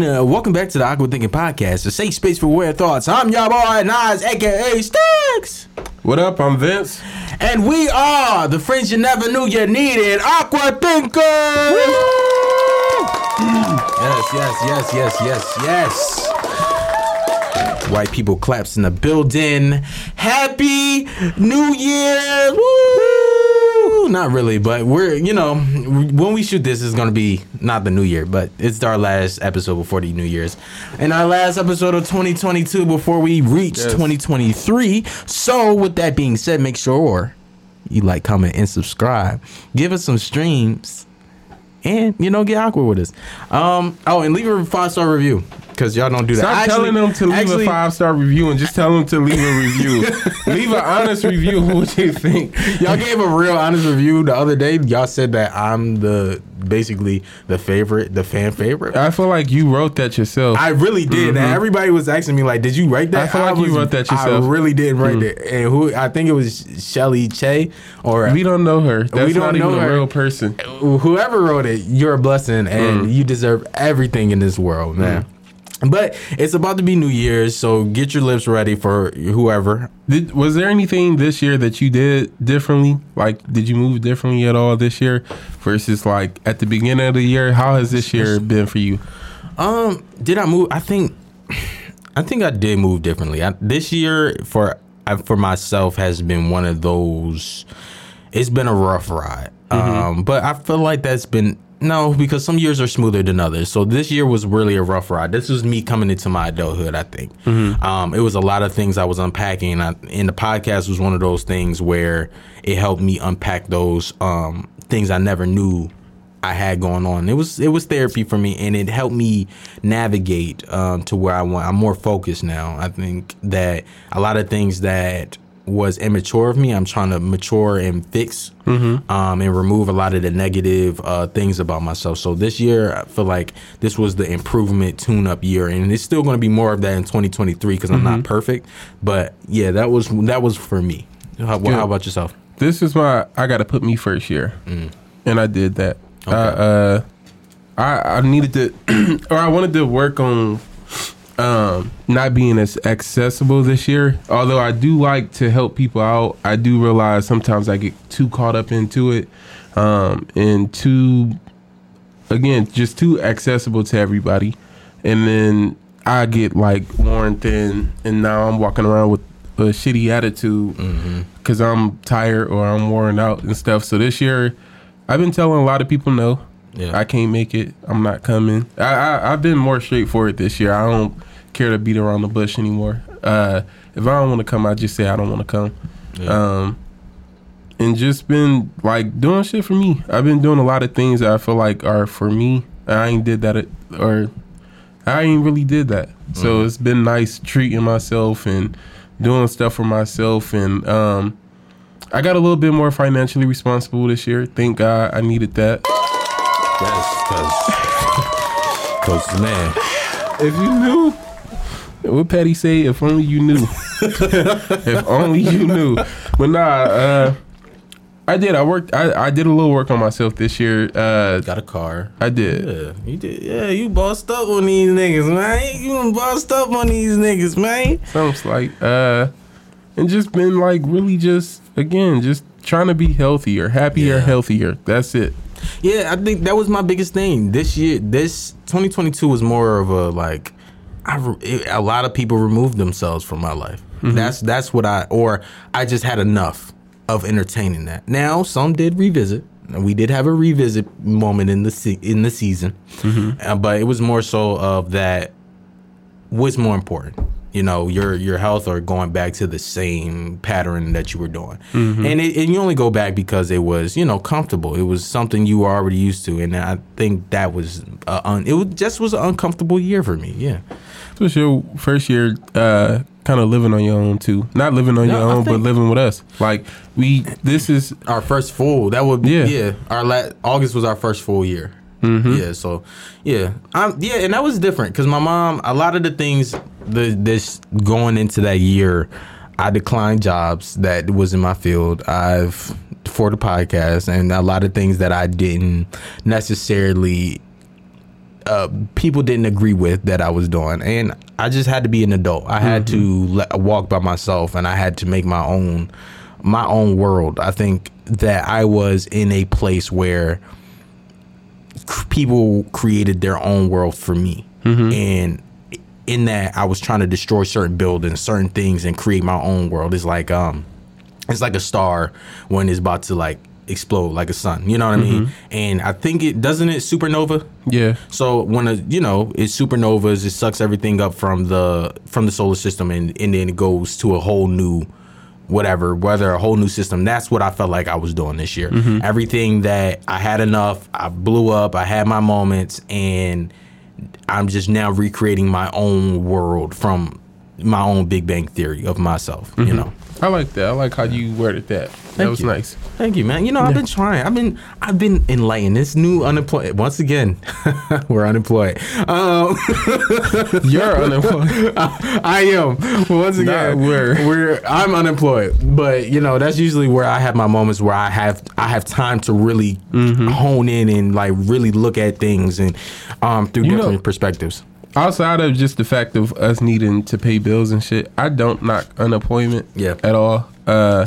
Uh, welcome back to the Awkward Thinking Podcast, a safe space for weird thoughts. I'm your boy Nas, aka Sticks, What up? I'm Vince. and we are the friends you never knew you needed, Awkward Thinkers. Yes, yes, yes, yes, yes, yes. White people claps in the building. Happy New Year! Woo! Not really, but we're you know when we shoot this is gonna be not the New Year, but it's our last episode before the New Year's, and our last episode of 2022 before we reach Yes. 2023. So with that being said, make sure you like, comment, and subscribe. Give us some streams and you know get awkward with us. Um. Oh, and leave a five star review because y'all don't do that. Stop Actually- telling them to leave actually- a five star review and just tell them to leave a review. leave an honest review of what you think. Y'all gave a real honest review the other day. Y'all said that I'm the basically the favorite, the fan favorite. I feel like you wrote that yourself. I really did. And mm-hmm. everybody was asking me like, "Did you write that?" I feel like you wrote that yourself. I really did write mm. it. And who? I think it was Shelly Che or we don't know her. That's don't not know even her. a real person. whoever wrote it, you're a blessing and mm. you deserve everything in this world, man. Mm. But it's about to be New Year's, so get your lips ready for whoever. Did, was there anything this year that you did differently? Like, did you move differently at all this year versus like at the beginning of the year? How has this year been for you? Um, did I move? I think, I think I did move differently. I, this year for for myself has been one of those. It's been a rough ride. Um, but I feel like that's been no because some years are smoother than others. So this year was really a rough ride. This was me coming into my adulthood. I think. Um, it was a lot of things I was unpacking, and, I, and the podcast was one of those things where it helped me unpack those um things I never knew I had going on. It was it was therapy for me, and it helped me navigate um, to where I want. I'm more focused now. I think that a lot of things that was immature of me, I'm trying to mature and fix, um, and remove a lot of the negative uh, things about myself. So this year, I feel like this was the improvement, tune-up year, and it's still going to be more of that in 2023 because I'm not perfect. But yeah, that was that was for me. How, how about yourself? This is my I got to put me first year, and I did that. I, uh, I I needed to, or I wanted to work on um, not being as accessible this year. Although I do like to help people out, I do realize sometimes I get too caught up into it, um, and too again just too accessible to everybody, and then I get like worn thin, and now I'm walking around with a shitty attitude because I'm tired or I'm worn out and stuff. So this year, I've been telling a lot of people no. Yeah. I can't make it. I'm not coming. I, I I've been more straightforward this year. I don't care to beat around the bush anymore. Uh, if I don't want to come, I just say I don't want to come. Um, and just been like doing shit for me. I've been doing a lot of things that I feel like are for me. I ain't did that at, or I ain't really did that. So it's been nice treating myself and doing stuff for myself and um I got a little bit more financially responsible this year. Thank God I needed that. Yes, because because man. If you knew what Patty say, if only you knew. if only you knew. But nah, uh I did. I worked I, I did a little work on myself this year. Uh Got a car. I did. Yeah, you did. Yeah, you bossed up on these niggas, man. You done bossed up on these niggas, man. Something like Uh and just been like really just again, just trying to be healthier, happier, Yeah. healthier. That's it. Yeah, I think that was my biggest thing this year. This 2022 was more of a like, I it, a lot of people removed themselves from my life. Mm-hmm. That's that's what I or I just had enough of entertaining that. Now some did revisit. And we did have a revisit moment in the se- in the season, mm-hmm. Uh, but it was more so of that. What's more important? You know, your your health or going back to the same pattern that you were doing, mm-hmm. and it, and you only go back because it was you know comfortable. It was something you were already used to, and I think that was un, it was, just was an uncomfortable year for me. Yeah, This was your first year uh kind of living on your own too. Not living on No, your I own, but living with us. Like we this is our first full that would be yeah, Yeah. our last August was our first full year. Yeah, so yeah, um, yeah, and that was different because my mom. A lot of the things the this going into that year, I declined jobs that was in my field. I've for the podcast and a lot of things that I didn't necessarily uh, people didn't agree with that I was doing, and I just had to be an adult. I had to let, walk by myself, and I had to make my own my own world. I think that I was in a place where c- people created their own world for me, and in that I was trying to destroy certain buildings, certain things, and create my own world. It's like um, it's like a star when it's about to like explode, like a sun. You know what I mean? Mm-hmm. And I think it doesn't it supernova. Yeah. So when a you know it supernovas, it sucks everything up from the from the solar system, and and then it goes to a whole new whatever, whether a whole new system. That's what I felt like I was doing this year. Mm-hmm. Everything that I had enough, I blew up. I had my moments, and I'm just now recreating my own world from my own Big Bang theory of myself. You mm-hmm. know. I like that. I like how you worded that. that was you. nice. Thank you, man. You know, I've been trying. I've been, I've been enlightened. This new unemployed. Once again, we're unemployed. Um, You're unemployed. I am. Once again, Not we're. we're. I'm unemployed, but you know that's usually where I have my moments where I have I have time to really Mm-hmm. hone in and like really look at things and um through You know- different perspectives. Outside of just the fact of us needing to pay bills and shit, I don't knock unemployment Yeah. at all. Uh,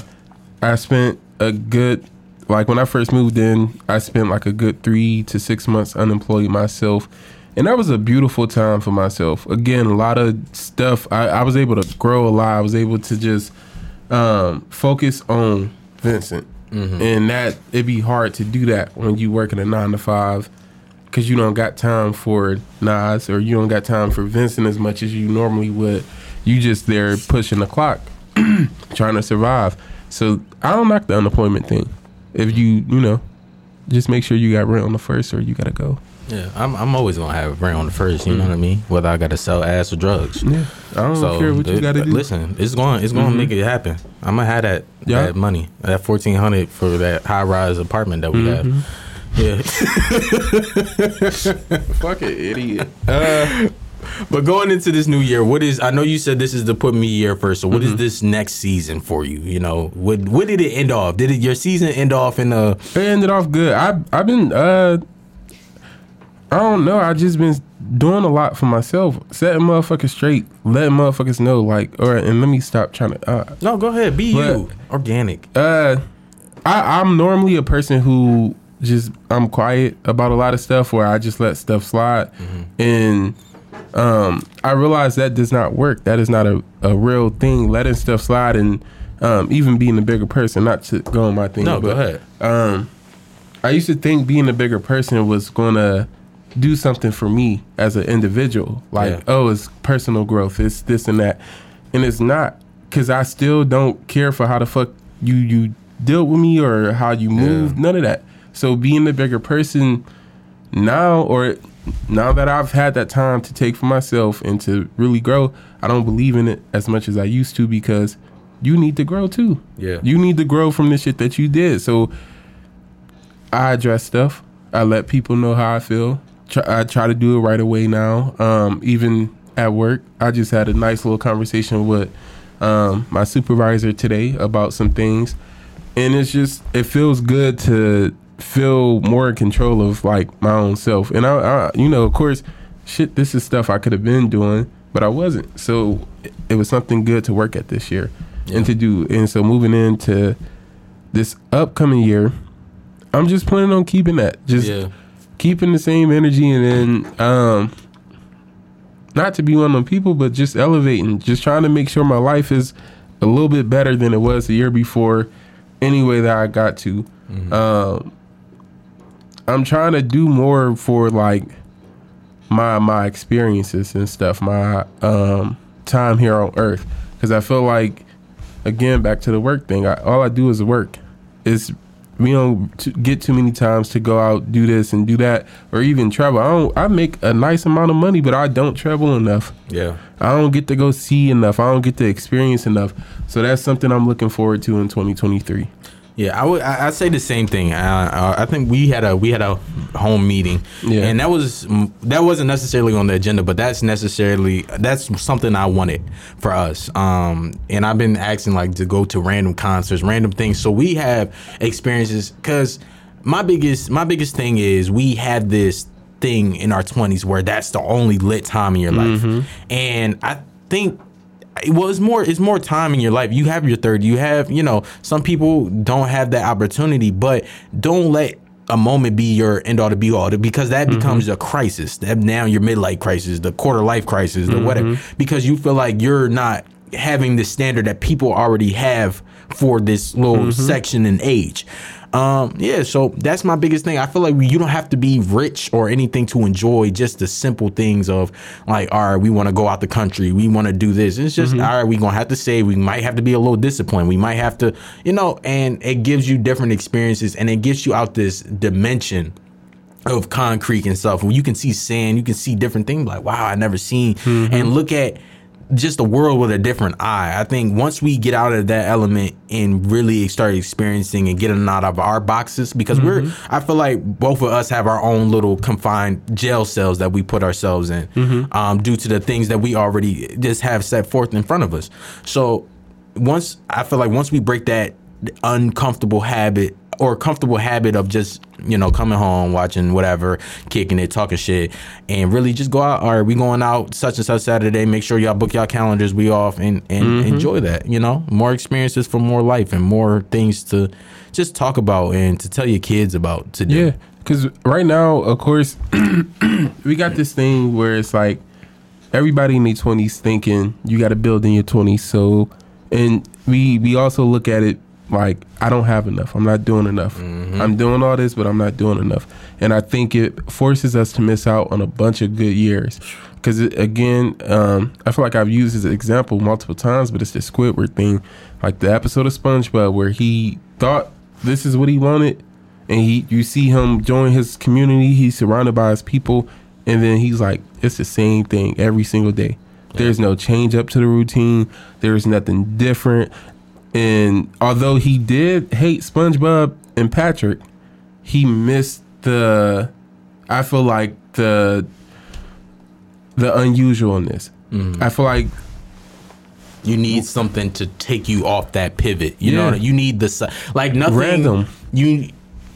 I spent a good, like when I first moved in, I spent like a good three to six months unemployed myself. And that was a beautiful time for myself. Again, a lot of stuff. I, I was able to grow a lot. I was able to just um, focus on Vincent. And that it'd be hard to do that when you work in a nine to five because you don't got time for Nas or you don't got time for Vincent as much as you normally would. You just there pushing the clock, trying to survive. So I don't knock the unemployment thing. If you you know, just make sure you got rent on the first or you gotta go. Yeah, I'm. I'm always gonna have rent on the first. You know what I mean? Whether I got to sell ass or drugs. Yeah, I don't So care what you it- gotta do. Listen, it's going. It's going to make it happen. I'm gonna have that Yeah. that money, that fourteen hundred for that high rise apartment that we Mm-hmm. have. Yeah. Fuck it, idiot. but going into this new year, what is? I know you said this is the put me year first. So what is Mm-hmm. this next season for you? You know, what what did it end off? Did it your season end off in a? It ended off good. I I've been uh I don't know. I just been doing a lot for myself, setting motherfuckers straight, letting motherfuckers know like, all right, and let me stop trying to. Uh, No, go ahead. Be But- you. Organic. uh, I, I'm normally a person who just I'm quiet about a lot of stuff where I just let stuff slide, and um, I realize that does not work. That is not a, a real thing. Letting stuff slide and um, even being a bigger person, not to go on my thing. No, go ahead. Um, I used to think being a bigger person was gonna do something for me as an individual. Like, Yeah. oh, it's personal growth. It's this and that, and it's not because I still don't care for how the fuck you you deal with me or how you move. None of that. So being the bigger person now, or now that I've had that time to take for myself and to really grow, I don't believe in it as much as I used to because you need to grow too. Yeah. You need to grow from the shit that you did. So I address stuff. I let people know how I feel. Try, I try to do it right away now. Um, even at work, I just had a nice little conversation with um, my supervisor today about some things, and it's just it feels good to feel more in control of like my own self. And I, I you know, of course, shit, this is stuff I could have been doing, but I wasn't. So it, it was something good to work at this year and to do. And so moving into this upcoming year, I'm just planning on keeping that. Just Yeah. keeping the same energy and then um not to be one of them people, but just elevating, just trying to make sure my life is a little bit better than it was the year before, any way that I got to. Um, I'm trying to do more for like my my experiences and stuff, my um, time here on Earth, because I feel like again back to the work thing. I, all I do is work. It's we don't t- get too many times to go out do this and do that or even travel. I don't. I make a nice amount of money, but I don't travel enough. Yeah. I don't get to go see enough. I don't get to experience enough. So that's something I'm looking forward to in 2023. Yeah, I would. I, I'd say the same thing. I, I, I think we had a we had a home meeting, Yeah. and that was that wasn't necessarily on the agenda, but that's necessarily that's something I wanted for us. Um, and I've been asking like to go to random concerts, random things, so we have experiences. Because my biggest my biggest thing is we have this thing in our 20s where that's the only lit time in your life. And I think well it's more it's more time in your life. You have your third you have you know some people don't have that opportunity but don't let a moment be your end all to be all because that mm-hmm. becomes a crisis. That now your midlife crisis the quarter life crisis the whatever mm-hmm. because you feel like you're not having the standard that people already have for this little mm-hmm. section in age um yeah so that's my biggest thing. I feel like you don't have to be rich or anything to enjoy just the simple things of like all right we want to go out the country we want to do this. It's just all right we're gonna have to save we might have to be a little disciplined we might have to you know and it gives you different experiences and it gets you out this dimension of concrete and stuff. When you can see sand you can see different things like wow i never seen. And look at just the world with a different eye. I think once we get out of that element and really start experiencing and getting out of our boxes, because we're, I feel like both of us have our own little confined jail cells that we put ourselves in, um, due to the things that we already just have set forth in front of us. So once I feel like once we break that uncomfortable habit or comfortable habit of just you know coming home watching whatever kicking it talking shit and really just go out all right we going out such and such saturday make sure y'all book y'all calendars we off and and mm-hmm. enjoy that you know more experiences for more life and more things to just talk about and to tell your kids about to do Yeah, because right now, of course, we got this thing where it's like everybody in their twenties thinking you got to build in your twenties. So, and we we also look at it like I don't have enough. I'm not doing enough. I'm doing all this, but I'm not doing enough. And I think it forces us to miss out on a bunch of good years. Because again, um, I feel like I've used this example multiple times, but it's the Squidward thing, like the episode of SpongeBob where he thought this is what he wanted, and he you see him join his community. He's surrounded by his people, and then he's like, it's the same thing every single day. There's no change up to the routine. There's nothing different. And although he did hate SpongeBob and Patrick, he missed the. I feel like the the unusualness. Mm. I feel like you need something to take you off that pivot you Yeah. know you need the like nothing Random. you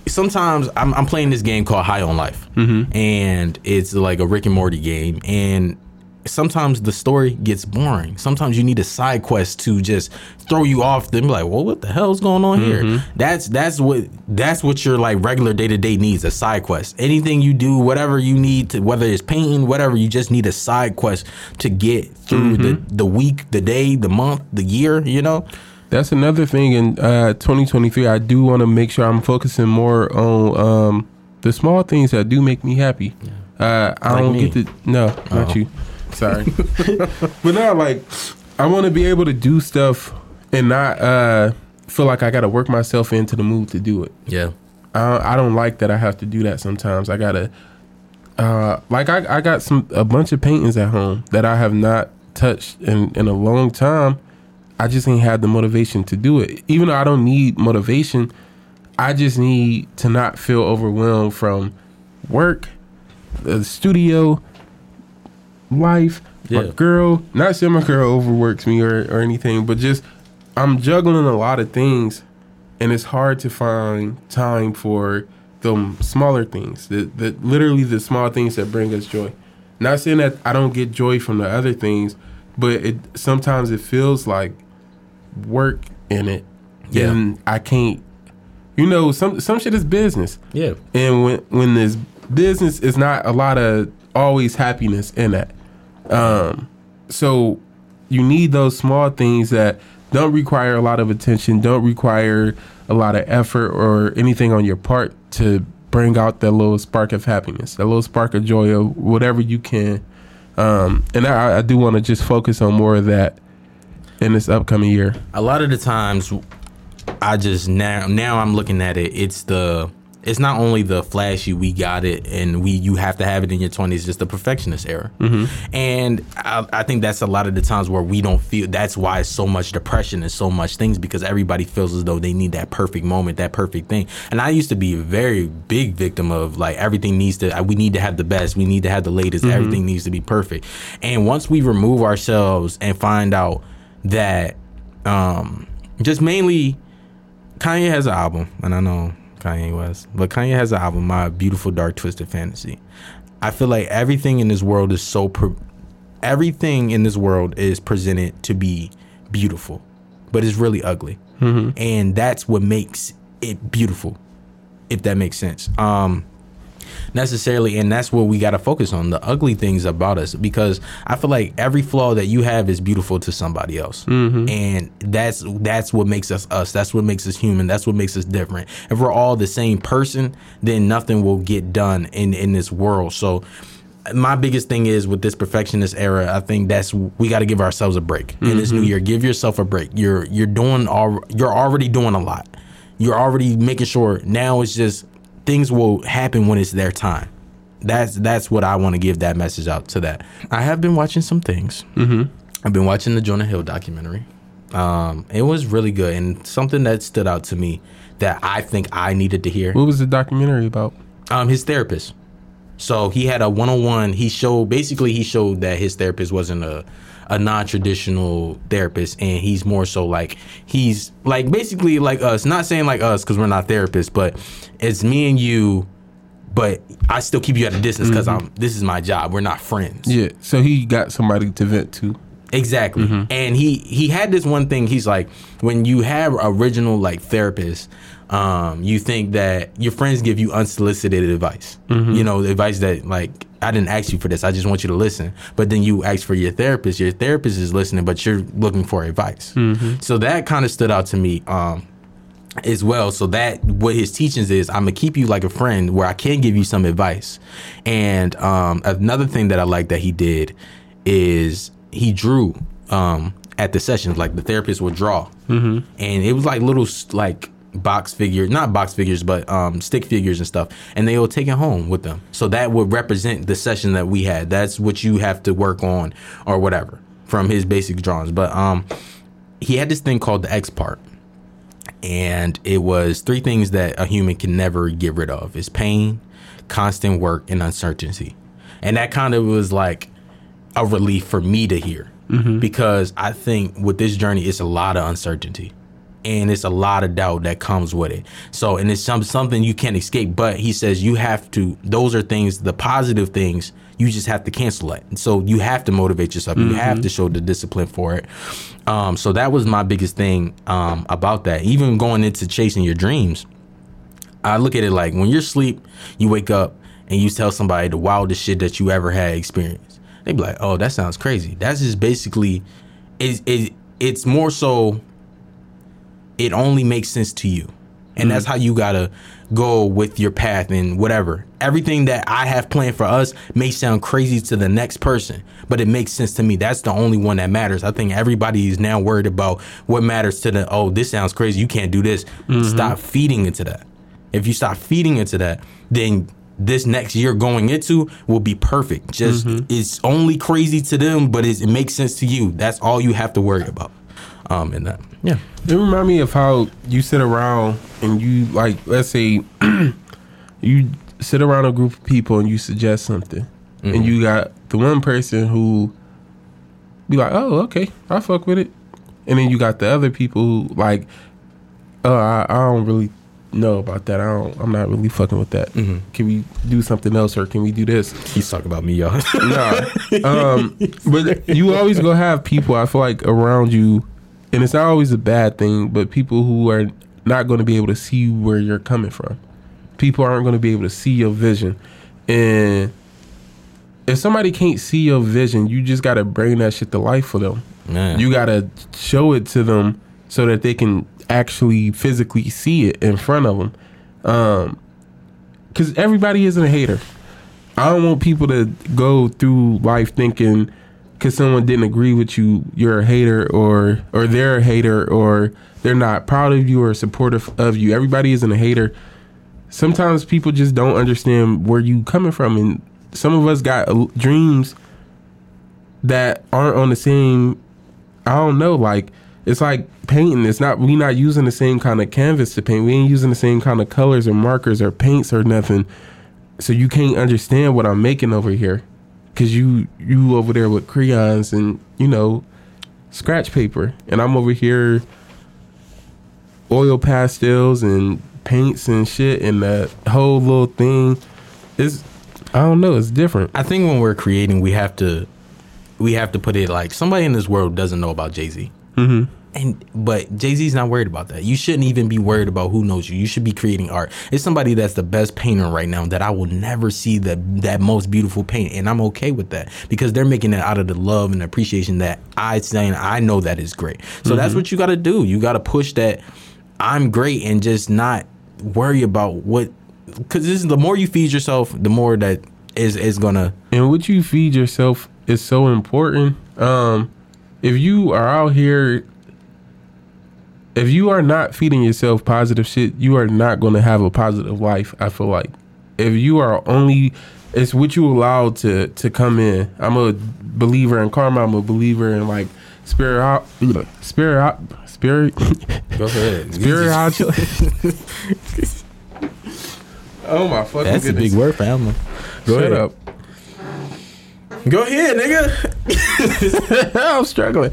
sometimes I'm, I'm playing this game called high on life mm-hmm. and it's like a rick and morty game and sometimes the story gets boring sometimes you need a side quest to just throw you off then be like well what the hell's going on here that's that's what that's what your like regular day-to-day needs a side quest anything you do whatever you need to whether it's painting whatever you just need a side quest to get through the the week the day the month the year you know That's another thing in uh, 2023. I do want to make sure I'm focusing more on um, the small things that do make me happy. Uh, I Like don't me. get to no, not you. Sorry, but now like I want to be able to do stuff and not uh, feel like I got to work myself into the mood to do it. yeah I, I don't like that I have to do that sometimes. I gotta, uh, like I, I got some a bunch of paintings at home that I have not touched in in a long time. I just ain't had the motivation to do it. Even though I don't need motivation, I just need to not feel overwhelmed from work, the studio, life, my girl. Not saying my girl overworks me or, or anything, but just I'm juggling a lot of things and it's hard to find time for the smaller things, the, the literally the small things that bring us joy. Not saying that I don't get joy from the other things, but it sometimes it feels like work in it, Yeah. and I can't. You know, some some shit is business, yeah and when when there's business, is not a lot of always happiness in that. Um, so you need those small things that don't require a lot of attention, don't require a lot of effort or anything on your part to bring out that little spark of happiness, that little spark of joy, or whatever you can. Um, and I, I do want to just focus on more of that in this upcoming year. a lot of the times I just now now I'm looking at it it's the it's not only the flashy we got it and we you have to have it in your 20s just the perfectionist era. And I, I think that's a lot of the times where we don't feel that's why it's so much depression and so much things because everybody feels as though they need that perfect moment that perfect thing. And i used to be a very big victim of like everything needs to we need to have the best we need to have the latest everything needs to be perfect. And once we remove ourselves and find out that um just mainly Kanye has an album, and I know Kanye West, but Kanye has an album, My Beautiful Dark Twisted Fantasy. I feel like everything in this world is so pre- everything in this world is presented to be beautiful, but it's really ugly, and that's what makes it beautiful, if that makes sense. Um, necessarily and that's what we got to focus on the ugly things about us because i feel like every flaw that you have is beautiful to somebody else. Mm-hmm. And that's that's what makes us us. That's what makes us human. That's what makes us different. If we're all the same person then nothing will get done in in this world. So my biggest thing is with this perfectionist era i think that's we got to give ourselves a break. In this new mm-hmm. year give yourself a break. You're you're doing all you're already doing a lot. You're already making sure now it's just things will happen when it's their time. That's that's what i want to give that message out to that. I have been watching some things. Mm-hmm. i've been watching the jonah hill documentary. Um it was really good and something that stood out to me that i think i needed to hear. What was the documentary about? um his therapist. So he had a one-on-one he showed basically he showed that his therapist wasn't a a non-traditional therapist and he's more so like he's like basically like us not saying like us because we're not therapists but it's me and you but i still keep you at a distance because mm-hmm. i'm this is my job we're not friends Yeah. So he got somebody to vent to. Exactly. Mm-hmm. And he he had this one thing. He's like, when you have original like therapists, um, you think that your friends give you unsolicited advice. Mm-hmm. You know, advice that like I didn't ask you for this. I just want you to listen. But then you ask for your therapist. Your therapist is listening, but you're looking for advice. So that kind of stood out to me. Um, as well. So that what his teachings is, I'm gonna keep you like a friend where I can give you some advice. And um, another thing that I like that he did is he drew um, at the sessions. Like the therapist would draw, mm-hmm. and it was like little like box figures, not box figures, but um, stick figures and stuff. And they will take it home with them. So that would represent the session that we had. That's what you have to work on or whatever from his basic drawings. But um, he had this thing called the X part and it was three things that a human can never get rid of is pain constant work and uncertainty and that kind of was like a relief for me to hear because i think with this journey it's a lot of uncertainty and it's a lot of doubt that comes with it so and it's some, something you can't escape but he says you have to those are things the positive things you just have to cancel it so you have to motivate yourself you have to show the discipline for it um, so that was my biggest thing um, about that even going into chasing your dreams I look at it like when you're asleep, you wake up and you tell somebody the wildest shit that you ever had experienced. They be like, "Oh, that sounds crazy." That's just basically, it, it it's more so. It only makes sense to you, and that's mm. how you gotta go with your path and whatever. Everything that I have planned for us may sound crazy to the next person, but it makes sense to me. That's the only one that matters. I think everybody is now worried about what matters to the. Oh, this sounds crazy. You can't do this. Mm-hmm. Stop feeding into that. If you stop feeding into that, then this next year going into will be perfect. Just mm-hmm. it's only crazy to them, but it's, it makes sense to you. That's all you have to worry about. Um, and that yeah, It remind me of how you sit around and you like, let's say, you sit around a group of people and you suggest something, and you got the one person who be like, "Oh, okay, I fuck with it," and then you got the other people who like, "Oh, I, I don't really know about that. I don't. I'm not really fucking with that. Can we do something else, or can we do this?" he's talking about me, y'all. no. Um, but you always gonna have people. I feel like around you, and it's not always a bad thing. But people who are not going to be able to see where you're coming from. People aren't going to be able to see your vision, and if somebody can't see your vision, you just gotta bring that shit to life for them. Man. You gotta show it to them so that they can actually physically see it in front of them. Um, because everybody isn't a hater. I don't want people to go through life thinking because someone didn't agree with you, you're a hater, or or they're a hater, or they're not proud of you or supportive of you. Everybody isn't a hater. Sometimes people just don't understand where you coming from, and some of us got dreams that aren't on the same. I don't know, like it's like painting. It's not we not using the same kind of canvas to paint. We ain't using the same kind of colors or markers or paints or nothing. So you can't understand what I'm making over here, cause you you over there with crayons and you know scratch paper, and I'm over here oil pastels and paints and shit, and that whole little thing is. I don't know. It's different. I think when we're creating, we have to we have to put it like somebody in this world doesn't know about Jay Z. Mm-hmm. And but Jay Z's not worried about that. You shouldn't even be worried about who knows you. You should be creating art. It's somebody that's the best painter right now that I will never see that that most beautiful paint, and I'm okay with that because they're making it out of the love and appreciation that I saying I know that is great. So that's what you got to do. You got to push that I'm great and just not worry about what because this is the more you feed yourself, the more that is is gonna and what you feed yourself is so important. Um, if you are out here, if you are not feeding yourself positive shit, you are not going to have a positive life. I feel like if you are only, it's what you allow to to come in. I'm a believer in karma. I'm a believer in like spirit, spirit, out. spirit. go ahead. Spirit. oh my fucking That's goodness. a big word, family. Go Shut ahead. up. Go ahead, nigga. I'm struggling.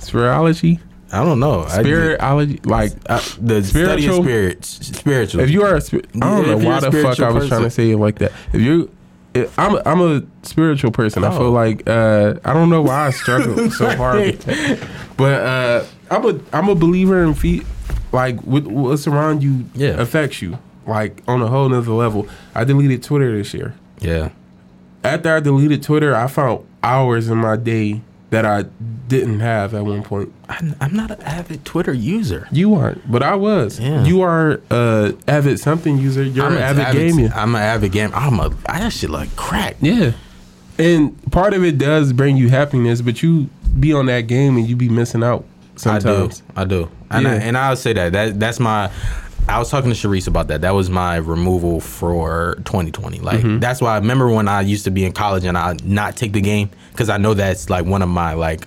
Spirituality, I don't know. I- spiritology, like I, the study of Spiritual- spirits, spiritual. if you are, a, spi- I don't Yeah, know why the fuck I spiritual was trying to say it like that. If you, if, I'm, a, I'm a spiritual person. I Oh. feel like uh, I don't know why I struggle so hard, with that. but uh, I'm a, I'm a believer in feet. Like what, what's around you Yeah. affects you, like on a whole nother level. I deleted Twitter this year. yeah, After I deleted Twitter, I found hours in my day that I didn't have at one point. I'm, I'm not an avid Twitter user. You aren't, but I was. Yeah. You are a avid something user. You're I'm an avid, avid gamer. I'm an avid gamer. I'm a I that shit like crack. Yeah. And part of it does bring you happiness, but you be on that game and you be missing out sometimes. I do. I do. And, I, Yeah. and I'll say that. That that's my. I was talking to Sharice about that. That was my removal for 2020. Like Mm-hmm. that's why I remember when I used to be in college and I not take the game because I know that's like one of my like.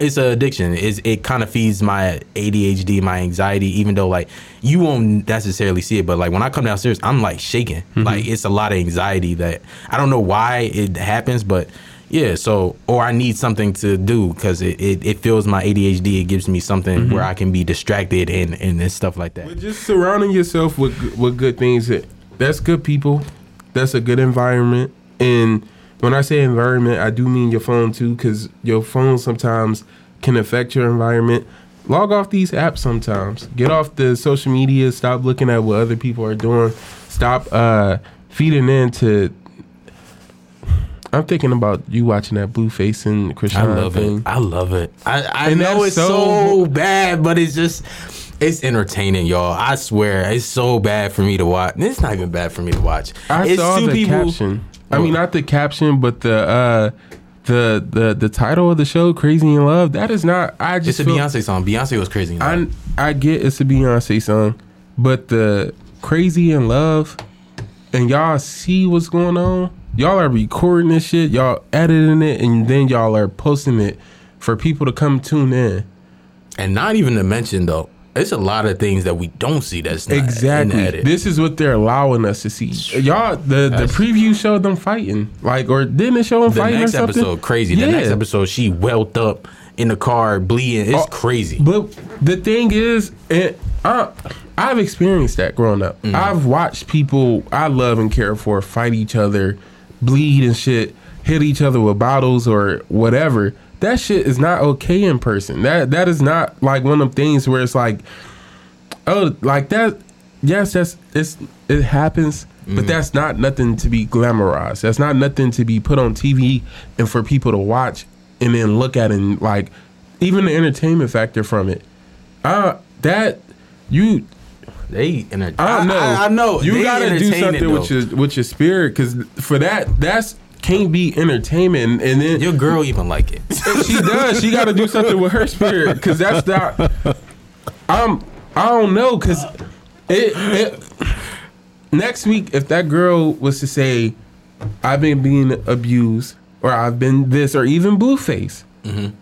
It's an addiction. It's, it kind of feeds my ADHD, my anxiety. Even though like you won't necessarily see it, but like when I come downstairs, I'm like shaking. Mm-hmm. Like it's a lot of anxiety that I don't know why it happens, but yeah. So or I need something to do because it, it, it fills my ADHD. It gives me something Mm-hmm. where I can be distracted and, and, and stuff like that. But just surrounding yourself with with good things. that- That's good people. That's a good environment. And when I say environment, I do mean your phone too, because your phone sometimes can affect your environment. Log off these apps sometimes. Get off the social media. Stop looking at what other people are doing. Stop uh, feeding into. I'm thinking about you watching that Blueface and Chrisean I love thing. it. I love it. I, I And know it's so- so, bad, but it's just it's entertaining, y'all. I swear, it's so bad for me to watch. It's not even bad for me to watch. I it's saw the caption. I mean, not the caption, but the uh, the the the title of the show, "Crazy in Love." That is not. I just. It's a feel- Beyonce song. Beyonce was crazy. in love. I I get it's a Beyonce song, but the "Crazy in Love" and y'all see what's going on. Y'all are recording this shit. Y'all editing it, and then y'all are posting it for people to come tune in. and not even to mention though, it's a lot of things that we don't see. That's not Exactly. In the edit. This is what they're allowing us to see. Y'all, the the preview showed them fighting, like, or didn't it show them the fighting next or something? episode, crazy. The next episode, she welt up in the car, bleeding. It's Oh, crazy. But the thing is, it, I, I've experienced that growing up. Mm. I've watched people I love and care for fight each other, bleed and shit, hit each other with bottles or whatever. That shit is not okay in person. That that is not like one of them things where it's like, oh, like that. Yes, that's it's it happens, Mm. but that's not nothing to be glamorized. That's not nothing to be put on TV and for people to watch and then look at and like even the entertainment factor from it. Uh that you they enter- I don't know. I, I know. You They gotta do something with your with your spirit because for that that's can't be entertainment and then Your girl even like it. she does. She got to do something with her spirit because that's not. I'm. I don't know because it, it. Next week, if that girl was to say, "I've been being abused," or "I've been this," or even Blueface, mm-hmm.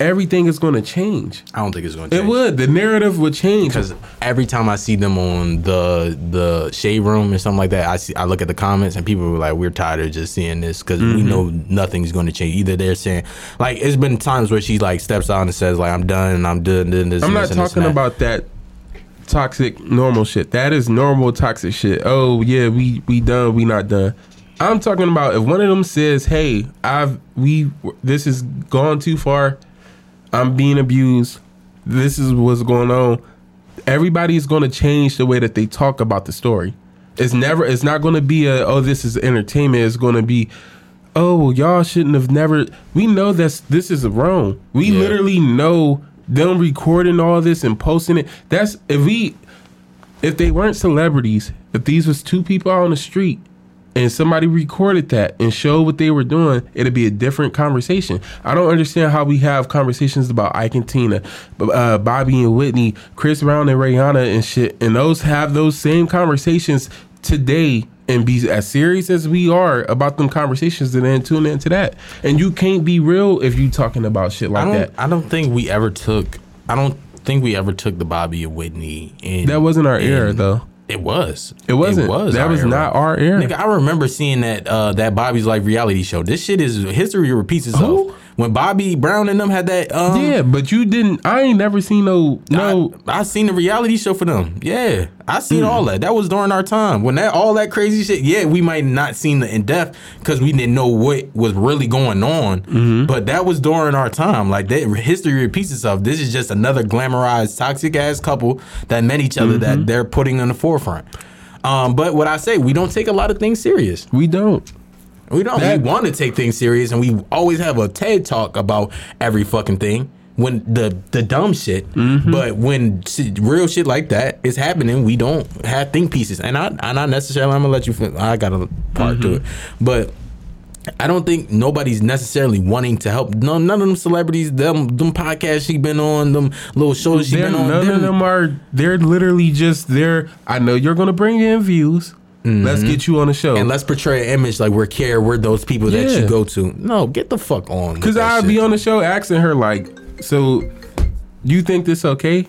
Everything is going to change. I don't think it's going to It would. The narrative would change. because every time I see them on the the shade room or something like that, I see I look at the comments and people are like, "We're tired of just seeing this because we Mm-hmm. know nothing's going to change." Either they're saying like it's been times where she like steps out and says like, "I'm done and I'm done." doing this, I'm not this talking that." about that toxic normal shit. That is normal toxic shit. Oh yeah, we we done. We not done. I'm talking about if one of them says, "Hey, I've we this has gone too far. I'm being abused. This is what's going on." Everybody's going to change the way that they talk about the story. It's never. It's not going to be a. Oh, this is entertainment. It's going to be. Oh, y'all shouldn't have never. We know that this is wrong. We Yeah. literally know them recording all this and posting it. That's if we if they weren't celebrities, if these was two people out on the street and somebody recorded that and showed what they were doing, it'd be a different conversation. I don't understand how we have conversations about Ike and Tina, uh, Bobby and Whitney, Chris Brown and Rihanna and shit, and those have those same conversations today and be as serious as we are about them conversations and then tune into that. And you can't be real if you talking about shit I like don't. that. I don't think we ever took. I don't think we ever took the Bobby and Whitney. In, That wasn't our in- era though. It was. It wasn't. It was that was era. not our era. Nigga, I remember seeing that uh, that Bobby's Life reality show. This shit is history repeats itself. Who? When Bobby Brown and them had that. Um, yeah, but you didn't. I ain't never seen no no. I, I seen the reality show for them. Yeah, I seen Hmm. all that. That was during our time when that all that crazy shit. Yeah, we might not seen the in depth because we didn't know what was really going on. Mm-hmm. But that was during our time. Like that history repeats itself. This is just another glamorized toxic ass couple that met each other Mm-hmm. that they're putting on the forefront. Um, but what I say, we don't take a lot of things serious. we don't. We don't. That- we want to take things serious, and we always have a TED talk about every fucking thing. When the the dumb shit, Mm-hmm. but when shit, real shit like that is happening, we don't have think pieces. And I, I not necessarily. I'm gonna let you. fin- I got a part to it, Mm-hmm. but I don't think nobody's necessarily wanting to help. No, none of them celebrities, them them podcasts she been on, them little shows she been on. none them- of them are. They're literally just there. I know you're gonna bring in views. Let's get you on the show. Mm-hmm. and let's portray an image like we're care. We're those people that Yeah. you go to. No, get the fuck on. Because I'd be on the show asking her like, so you think this okay?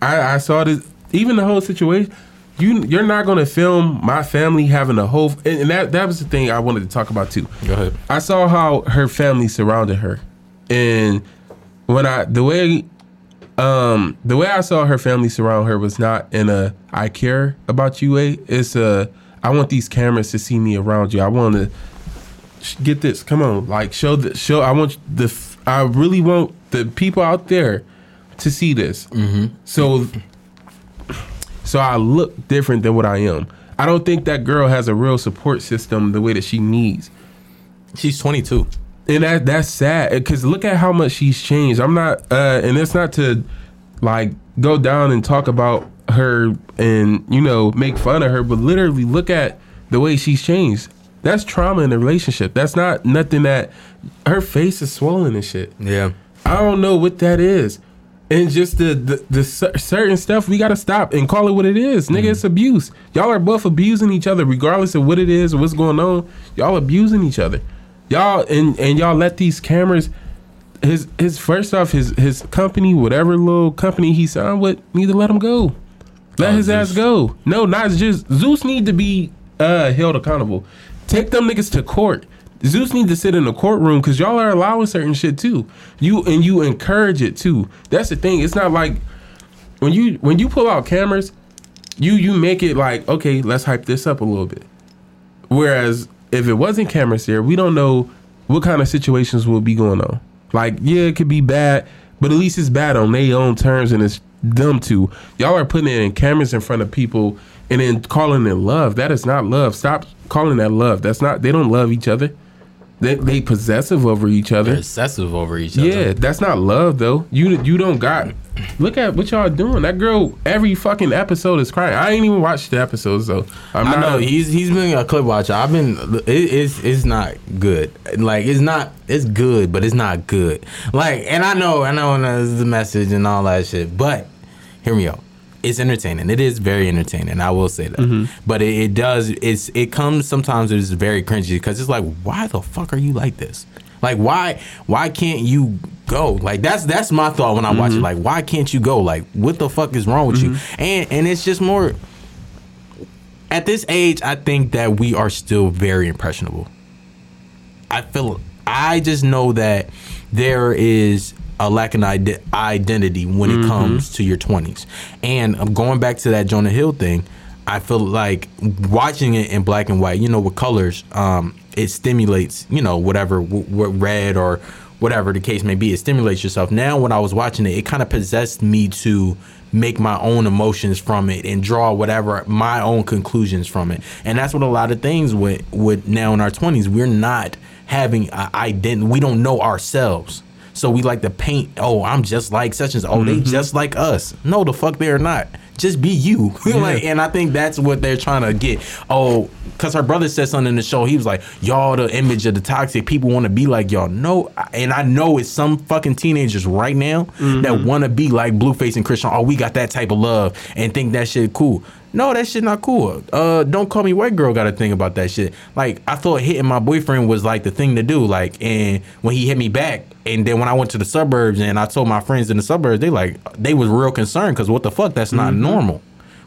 I, I saw this. Even the whole situation. You you're not gonna film my family having a whole. And, and that that was the thing I wanted to talk about too. Go ahead. I saw how her family surrounded her, and when I the way, um, the way I saw her family surround her was not in a I care about you way. It's a I want these cameras to see me around you. I want to sh- get this. Come on, like show the show. I want the. f- I really want the people out there to see this. Mm-hmm. So, so I look different than what I am. I don't think that girl has a real support system the way that she needs. She's 22. And that that's sad because look at how much she's changed. I'm not, uh, and it's not to like go down and talk about her and you know make fun of her, but literally look at the way she's changed. That's trauma in a relationship. That's not nothing that her face is swollen and shit. Yeah. I don't know what that is. And just the the, the certain stuff we gotta stop and call it what it is, nigga. It's mm. abuse. Y'all are both abusing each other, regardless of what it is or what's going on. Y'all abusing each other. Y'all and and y'all let these cameras. His his first off his his company, whatever little company he signed with, need to let him go. Let Oh, his ass go. No, not just Zeus need to be uh held accountable. Take them niggas to court. Zeus need to sit in the courtroom because y'all are allowing certain shit too. You and you encourage it too. That's the thing. It's not like when you when you pull out cameras, you you make it like okay, let's hype this up a little bit. Whereas if it wasn't cameras there, we don't know what kind of situations will be going on. Like yeah, it could be bad, but at least it's bad on their own terms and it's them two. Y'all are putting it in cameras in front of people and then calling it love. That is not love. Stop calling that love. That's not. They don't love each other. They they possessive over each other. They're obsessive over each other. Yeah, that's not love though. You you don't got. Look at what y'all doing. That girl every fucking episode is crying. I ain't even watched the episodes though. I'm I not. know he's he's been a clip watcher. I've been it, it's it's not good. Like it's not it's good, but it's not good. Like and I know I know there's the message and all that shit. But hear me out. It's entertaining. It is very entertaining. I will say that. Mm-hmm. But it, it does. It's it comes sometimes. It's very cringy because it's like, why the fuck are you like this? Like why why can't you go? Like that's that's my thought when I watch it. Mm-hmm. Like why can't you go? Like what the fuck is wrong with you? And and it's just more at this age, I think that we are still very impressionable. I feel I just know that there is a lack of ide- identity when it comes to your 20s. And I'm going back to that Jonah Hill thing. I feel like watching it in black and white, you know, with colors, um, it stimulates, you know, whatever, w- w- red or whatever the case may be. It stimulates yourself. Now, when I was watching it, it kind of possessed me to make my own emotions from it and draw whatever my own conclusions from it. And that's what a lot of things with with now in our twenties, we're not having a identity. We don't know ourselves. So we like to paint, oh, I'm just like such and such. Oh, they mm-hmm. just like us. No, the fuck they're not. Just be you. like, and I think that's what they're trying to get. Oh, because her brother said something in the show. He was like, y'all the image of the toxic. People want to be like y'all. No, and I know it's some fucking teenagers right now that mm-hmm. want to be like Blueface and Chrisean. Oh, we got that type of love and think that shit cool. No, that shit not cool. Uh, don't call me white girl. Got to think about that shit. Like I thought hitting my boyfriend was like the thing to do. Like, and when he hit me back, and then when I went to the suburbs and I told my friends in the suburbs, they like they was real concerned because what the fuck? That's not normal.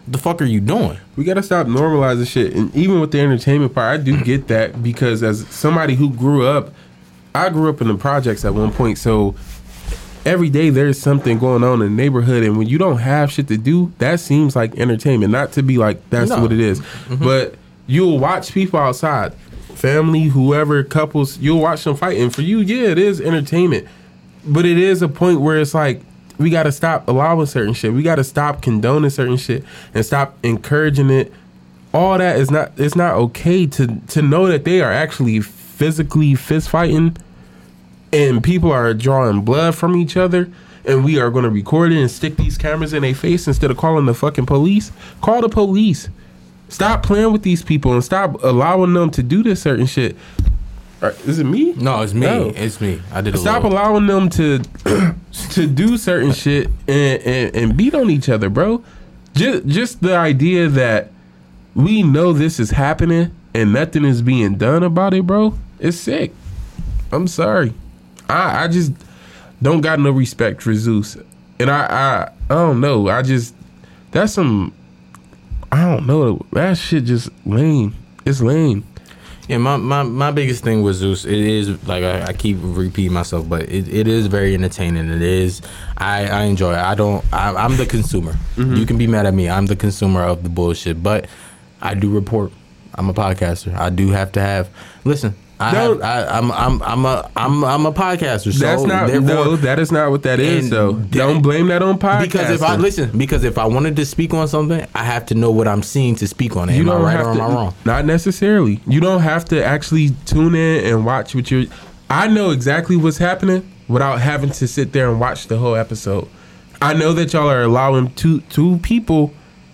What the fuck are you doing? We gotta stop normalizing shit. And even with the entertainment part, I do get that because as somebody who grew up, I grew up in the projects at one point, so every day there's something going on in the neighborhood, and when you don't have shit to do, that seems like entertainment. Not to be like that's No. what it is, mm-hmm. but you'll watch people outside, family, whoever, couples, you'll watch them fight, and for you, yeah, it is entertainment. But it is a point where it's like we got to stop allowing certain shit. We got to stop condoning certain shit and stop encouraging it. All that is not. It's not okay to to know that they are actually physically fist fighting, and people are drawing blood from each other. And we are going to record it and stick these cameras in their face instead of calling the fucking police. Call the police. Stop playing with these people and stop allowing them to do this certain shit. Or- Is it me? No, it's me. No. It's me. I did Stop little. allowing them to to do certain shit and, and, and beat on each other, bro. Just just the idea that we know this is happening and nothing is being done about it, bro. It's sick. I'm sorry. I I just don't got no respect for Zeus, and I I I don't know. I just that's some I don't know. That shit just lame. It's lame. Yeah, my, my, my biggest thing with Zeus, it is like I, I keep repeating myself, but it, it is very entertaining. It is, I, I enjoy it. I don't, I, I'm the consumer. Mm-hmm. You can be mad at me. I'm the consumer of the bullshit, but I do report. I'm a podcaster. I do have to have. Listen, I Don't- have, I, I'm I'm I'm a I'm I'm a podcaster. So That's not no. That is not what that is. Though. that- Don't blame that on podcast. because if I listen, because if I wanted to speak on something, I have to know what I'm seeing to speak on it. You Am I right or am I wrong? Not necessarily. You don't have to actually tune in and watch what you're. I know exactly what's happening without having to sit there and watch the whole episode. I know that y'all are allowing two two people,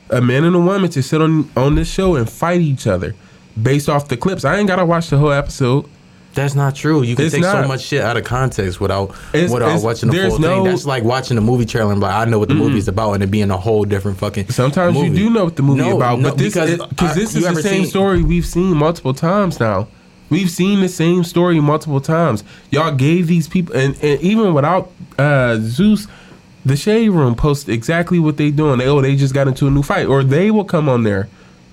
a man and a woman, to sit on on this show and fight each other based off the clips. I ain't gotta watch the whole episode. That's not true. You can It's take so much shit out of context without It's- without it's- watching the full no- thing. That's like watching a movie trailer and like, I know what the movie is about, and it being a whole different fucking. Sometimes movie. you do know what the movie No, about, no, but this because this is the same seen- story we've seen multiple times now. We've seen the same story multiple times. Y'all gave these people, and, and even without uh, Zeus, the Shade Room post exactly what they doing. They, oh, they just got into a new fight, or they will come on there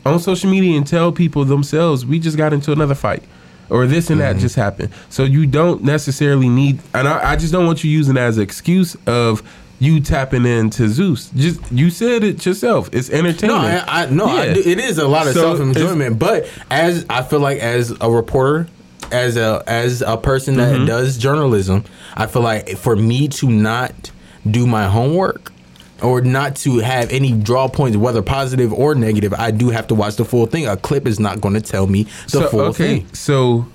on social media and tell people themselves, we just got into another fight. Or this and that Mm-hmm. just happened. So you don't necessarily need, and I, I just don't want you using as an excuse of you tapping into Zeus. Just you said it yourself. It's No, entertainment. I, I no, I do, it is a lot of So self enjoyment. But as I feel like as a reporter, as a as a person that Mm-hmm. does journalism, I feel like for me to not do my homework or not to have any draw points, whether positive or negative, I do have to watch the full thing. A clip is not going to tell me the so, full okay, thing. so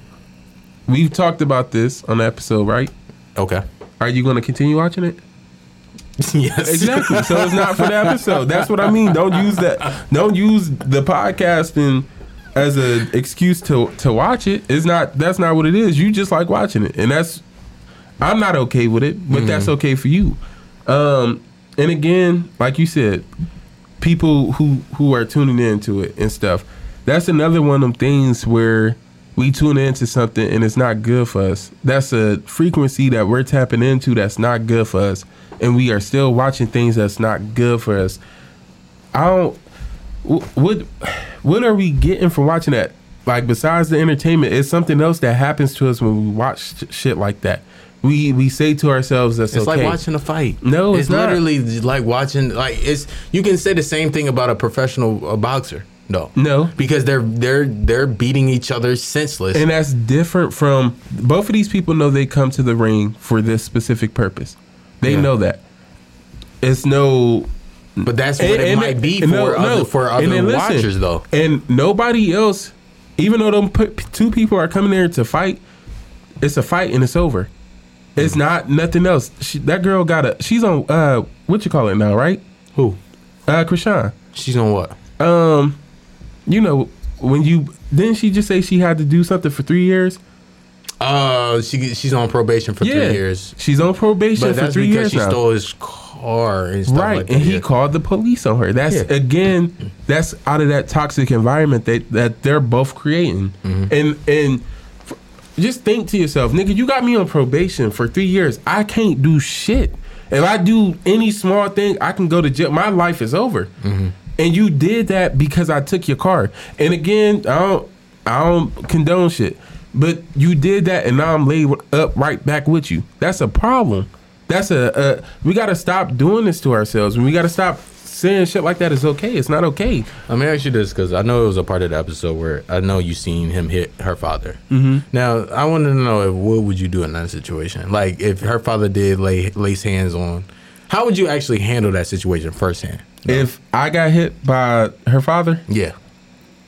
we've talked about this on the episode, right? Okay. Are you going to continue watching it? yes. Exactly. so it's not for the episode. That's what I mean. Don't use that. Don't use the podcasting as an excuse to to watch it. It's not. That's not what it is. You just like watching it, and that's. I'm not okay with it, but that's okay for you. Um, and again, like you said, people who who are tuning into it and stuff. That's another one of them things where we tune into something and it's not good for us. That's a frequency that we're tapping into that's not good for us, and we are still watching things that's not good for us. I don't. What what are we getting from watching that? Like besides the entertainment, it's something else that happens to us when we watch shit like that. We we say to ourselves that's It's okay. like watching a fight. No, it's, it's not. literally like watching. Like it's you can say the same thing about a professional a boxer. No, No. because they're they're they're beating each other senseless. and that's different from both of these people know they come to the ring for this specific purpose. They Yeah. know that. It's no but that's what And- it and- might be for no, other no. for other listen, watchers though. And nobody else, even though them two people are coming there to fight, it's a fight and it's over. It's not nothing else. She, that girl got a. She's on uh what you call it now, right? Who? Uh, Chrisean. She's on what? Um, you know when you didn't she just say she had to do something for three years? Uh, she she's on probation for Yeah, three years. She's on probation But for that's three because years she now. stole his car and stuff right like and he called the police on her that's Yeah. again that's out of that toxic environment that that they're both creating Mm-hmm. and and just think to yourself nigga you got me on probation for three years. I can't do shit. If i do any small thing i can go to jail. My life is over. Mm-hmm. and you did that because i took your car. And again i don't i don't condone shit. But you did that and now i'm laid up right back with you. That's a problem. That's a, a we got to stop doing this to ourselves. And we got to stop saying shit like that is okay it's not okay Let me ask you this because I know it was a part of the episode where I know you seen him hit her father. Mm-hmm. Now I wanted to know if, what would you do in that situation? Like if her father did lay lace hands on, how would you actually handle that situation firsthand? if i got hit by her father Yeah,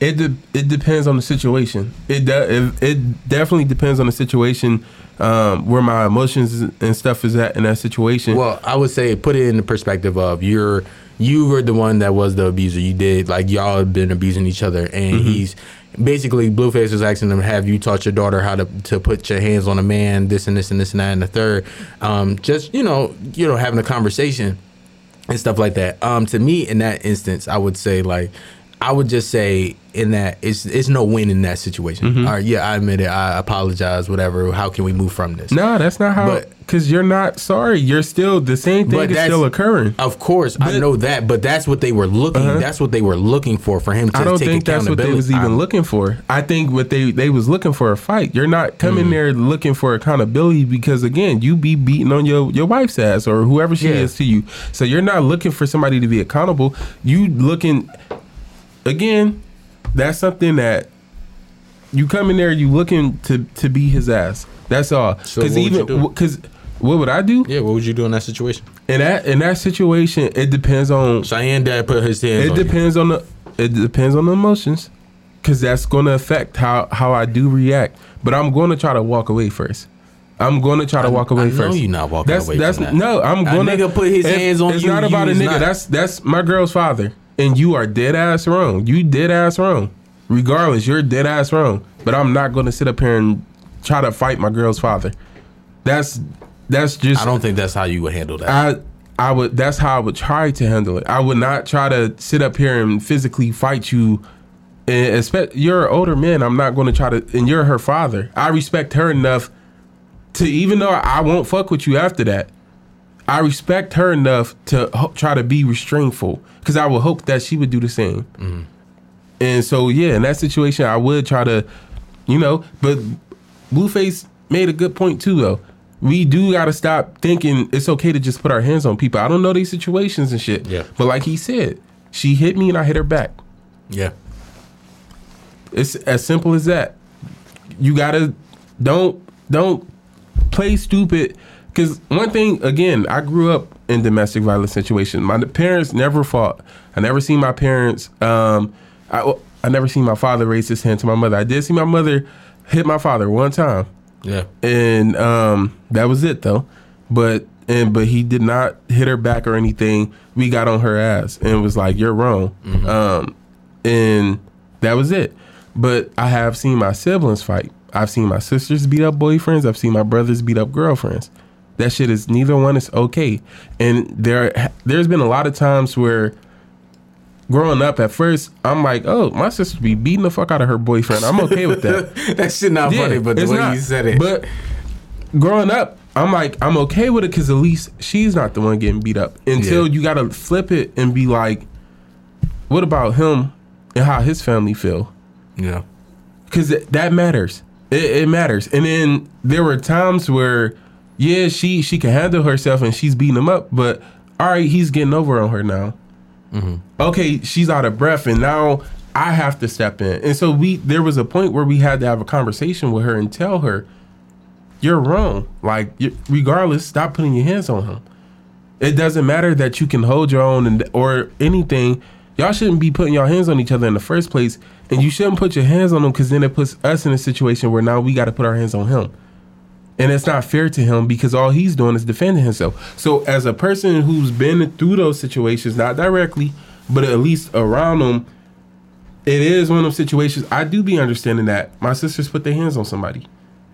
it de- it depends on the situation it, de- it it definitely depends on the situation um, where my emotions and stuff is at in that situation Well, I would say put it in the perspective of you're you were the one that was the abuser. You did like y'all have been abusing each other, and Mm-hmm. he's basically Blueface was asking them, "Have you taught your daughter how to to put your hands on a man? This and this and this and that and the third. Um, just you know, you know, having a conversation and stuff like that. Um, to me, in that instance, I would say like. I would just say in that it's it's no win in that situation. Mm-hmm. All right, yeah, I admit it. I apologize. Whatever. How can we move from this? no that's not how But- because you're not sorry you're still the same thing But is that's- still occurring Of course, I know that, but that's what they were looking. Uh-huh. That's what they were looking for for him to I don't take think that's what they was even accountability. looking for. I think what they they was looking for a fight. You're not coming Mm. there looking for accountability because again, you be beating on your your wife's ass or whoever she Yeah. is to you. So you're not looking for somebody to be accountable. You looking again. That's something that you come in there. You looking to to be his ass. That's all. So would you even because what would I do Yeah, what would you do in that situation? in that in that situation? It depends on Cheyenne dad put his hands it on you. depends on the it depends on the emotions because that's going to affect how how i do react but i'm going to try to walk away first i'm going to try to walk away I first you not walking that's away that's that. no i'm going to nigga put his hands on it's you, not you about a nigga not. that's that's my girl's father and you are dead ass wrong you dead ass wrong regardless you're dead ass wrong but i'm not going to sit up here and try to fight my girl's father that's that's just I don't think that's how you would handle that. I I would that's how I would try to handle it. I would not try to sit up here and physically fight you. And expect you're an older man. I'm not going to try to. And you're her father. I respect her enough to even though I won't fuck with you after that. I respect her enough to ho- try to be restrainful because I would hope that she would do the same. Mm-hmm. And so yeah, in that situation, I would try to, you know. But Blueface made a good point too, though. We do got to stop thinking it's okay to just put our hands on people. I don't know these situations and shit. Yeah. But like he said, she hit me and I hit her back. yeah, It's as simple as that. You gotta don't don't play stupid. Cause one thing again, I grew up in domestic violence situation. My parents never fought. I never seen my parents. Um, I I never seen my father raise his hand to my mother. I did see my mother hit my father one time, yeah. and um, that was it though. But and but he did not hit her back or anything. We got on her ass and was like, "You're wrong," um, and that was it. But I have seen my siblings fight. I've seen my sisters beat up boyfriends. I've seen my brothers beat up girlfriends. That shit is neither one is okay. And there there's been a lot of times where growing up at first I'm like, oh, my sister be beating the fuck out of her boyfriend. I'm okay with that. that shit not funny, but the way not. you said it. But growing up, I'm like, I'm okay with it because at least she's not the one getting beat up. Until Yeah. you gotta flip it and be like, what about him and how his family feel? yeah, Because that matters. It, it matters. And then there were times where yeah, she she can handle herself and she's beating him up, but all right, he's getting over on her now. Mm-hmm. Okay, she's out of breath, and now I have to step in. And so we there was a point where we had to have a conversation with her and tell her, you're wrong. Like you, regardless, stop putting your hands on him. It doesn't matter that you can hold your own and or anything. Y'all shouldn't be putting your hands on each other in the first place, and you shouldn't put your hands on him because then it puts us in a situation where now we got to put our hands on him, and it's not fair to him because all he's doing is defending himself. So as a person who's been through those situations, not directly, but at least around them, it is one of those situations. I do be understanding that my sisters put their hands on somebody,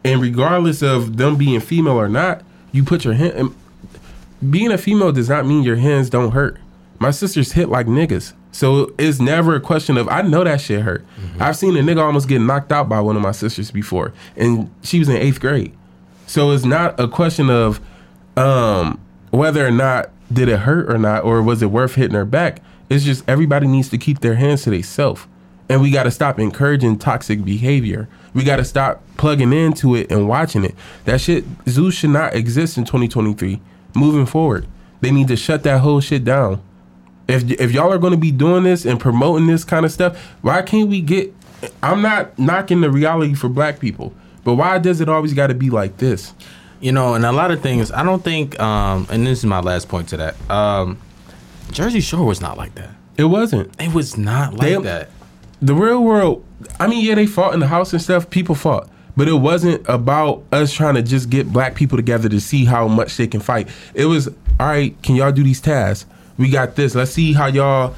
and regardless of them being female or not, you put your hand. Being a female does not mean your hands don't hurt. My sisters hit like niggas, so it's never a question of I know that shit hurt. Mm-hmm. I've seen a nigga almost get knocked out by one of my sisters before, and she was in eighth grade. So it's not a question of um, whether or not did it hurt or not, or was it worth hitting her back. It's just everybody needs to keep their hands to themselves, and we got to stop encouraging toxic behavior. We got to stop plugging into it and watching it. That shit, Zeus should not exist in 2023. Moving forward, they need to shut that whole shit down. If if y'all are going to be doing this and promoting this kind of stuff, why can't we get? I'm not knocking the reality for black people, but why does it always got to be like this? You know, and a lot of things. I don't think. Um, and this is my last point to that. Um, Jersey Shore was not like that. It wasn't. It was not like They- that. the real world i mean yeah they fought in the house and stuff people fought but it wasn't about us trying to just get black people together to see how much they can fight it was all right can y'all do these tasks we got this let's see how y'all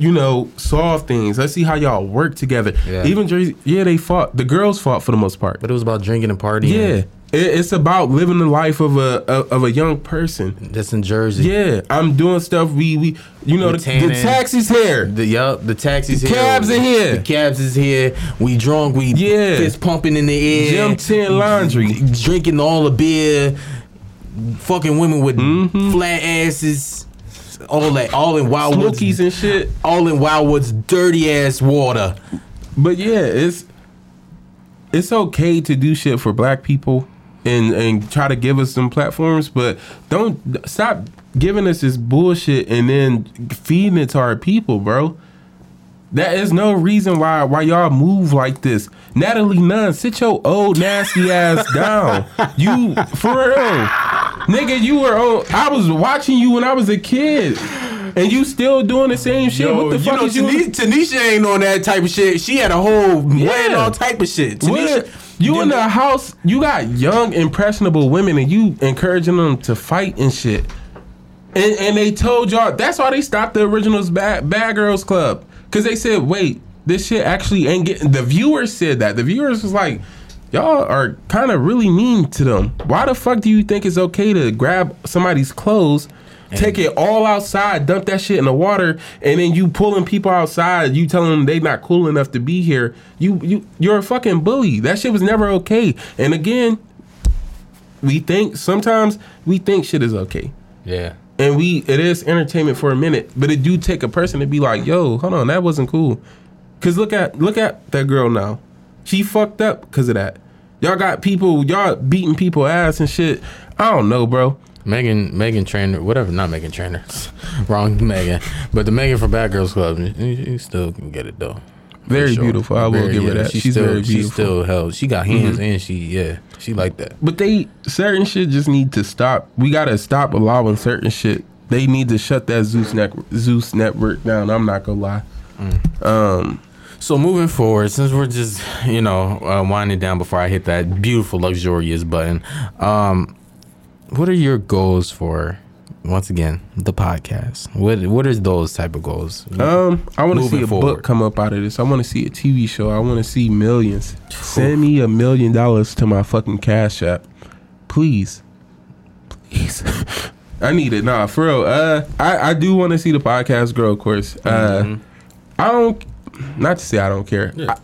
you know solve things let's see how y'all work together Yeah. even jersey yeah they fought the girls fought for the most part But it was about drinking and partying. yeah it, it's about living the life of a of, a young person That's in Jersey. yeah i'm doing stuff we we you know the, the taxi's here The yup, the taxis The here. cabs are here. The cabs is here. We drunk. We Yeah. fist pumping in the air. Gym 10 laundry. Drinking all the beer. Fucking women with Mm-hmm. flat asses. All that. All in Wildwood's. smokies and shit all in Wildwood's dirty ass water. But yeah, it's it's okay to do shit for black people and and try to give us some platforms, but don't stop giving us this bullshit and then feeding it to our people, bro. That is no reason why why y'all move like this. Natalie Nunn, sit your old nasty ass down. You for real. Nigga, you were on I was watching you when I was a kid. And you still doing the same shit. what the fuck know, is you Tanisha, Tanisha ain't on that type of shit. She had a whole Yeah. all type of shit. Tanisha, What? You in the house, you got young, impressionable women, and you encouraging them to fight and shit. And, and they told y'all that's why they stopped the originals Bad, Bad Girls Club because they said, wait, this shit actually ain't getting. The viewers said that. The viewers was like, y'all are kind of really mean to them. Why the fuck do you think it's okay to grab somebody's clothes? Take it all outside, dump that shit in the water, and then you pulling people outside. You telling them they not cool enough to be here. You you you're a fucking bully. That shit was never okay. And again, we think sometimes we think shit is okay yeah. And we it is entertainment for a minute but it do take a person to be like yo hold on that wasn't cool. Because look at look at that girl now. She fucked up because of that. Y'all got people y'all beating people ass and shit. I don't know bro. Megan, Meghan Trainor, whatever, not Meghan Trainor, wrong Megan, but the Megan from Bad Girls Club, you, you still can get it though. Very beautiful. I will give her that. She's still, very She beautiful. Mm-hmm. still held. She got hands and she, yeah, she like that. but they certain shit just need to stop we gotta stop allowing certain shit they need to shut that zeus network zeus network down i'm not gonna lie um So moving forward, since we're just you know uh, winding down before I hit that beautiful luxurious button, um, what are your goals for? Once again, the podcast. What what are those type of goals? Um, I want to see a forward. book come up out of this. I want to see a TV show. I want to see millions. Send me a million dollars to my fucking cash app, please, please. I need it. Nah, for real. Uh, I I do want to see the podcast grow. Of course. Uh, Mhm. I don't. Not to say I don't care. Yeah. I,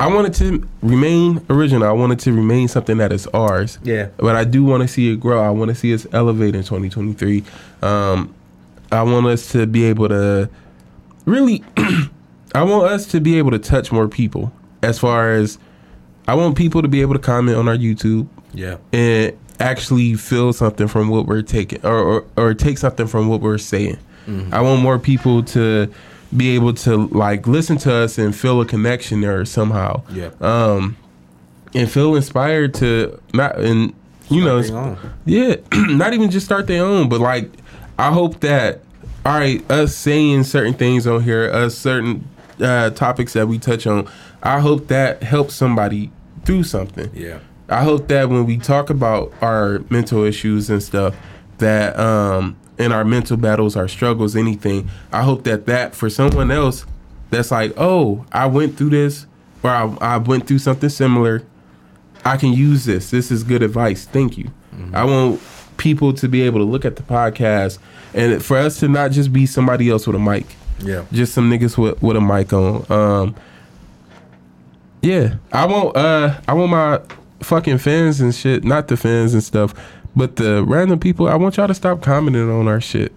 I wanted to remain original. I wanted to remain something that is ours. Yeah. But I do want to see it grow. I want to see us elevate in 2023. Um, I want us to be able to really. I want us to be able to touch more people. As far as I want people to be able to comment on our YouTube Yeah. and actually feel something from what we're taking or or, or take something from what we're saying. I want more people to be able to like listen to us and feel a connection there somehow. Yeah. Um, and feel inspired to not and you know yeah not even just start their own but like i hope that all right us saying certain things on here us certain uh, topics that we touch on i hope that helps somebody through something Yeah. I hope that when we talk about our mental issues and stuff, that um, in our mental battles, our struggles, anything, I hope that that for someone else, that's like, oh, I went through this, or I, I went through something similar. I can use this. This is good advice. Thank you. I want people to be able to look at the podcast and for us to not just be somebody else with a mic Yeah. just some niggas with, with a mic on. Um, yeah, I want uh, I want my fucking fans and shit, not the fans and stuff, but the random people. I want y'all to stop commenting on our shit.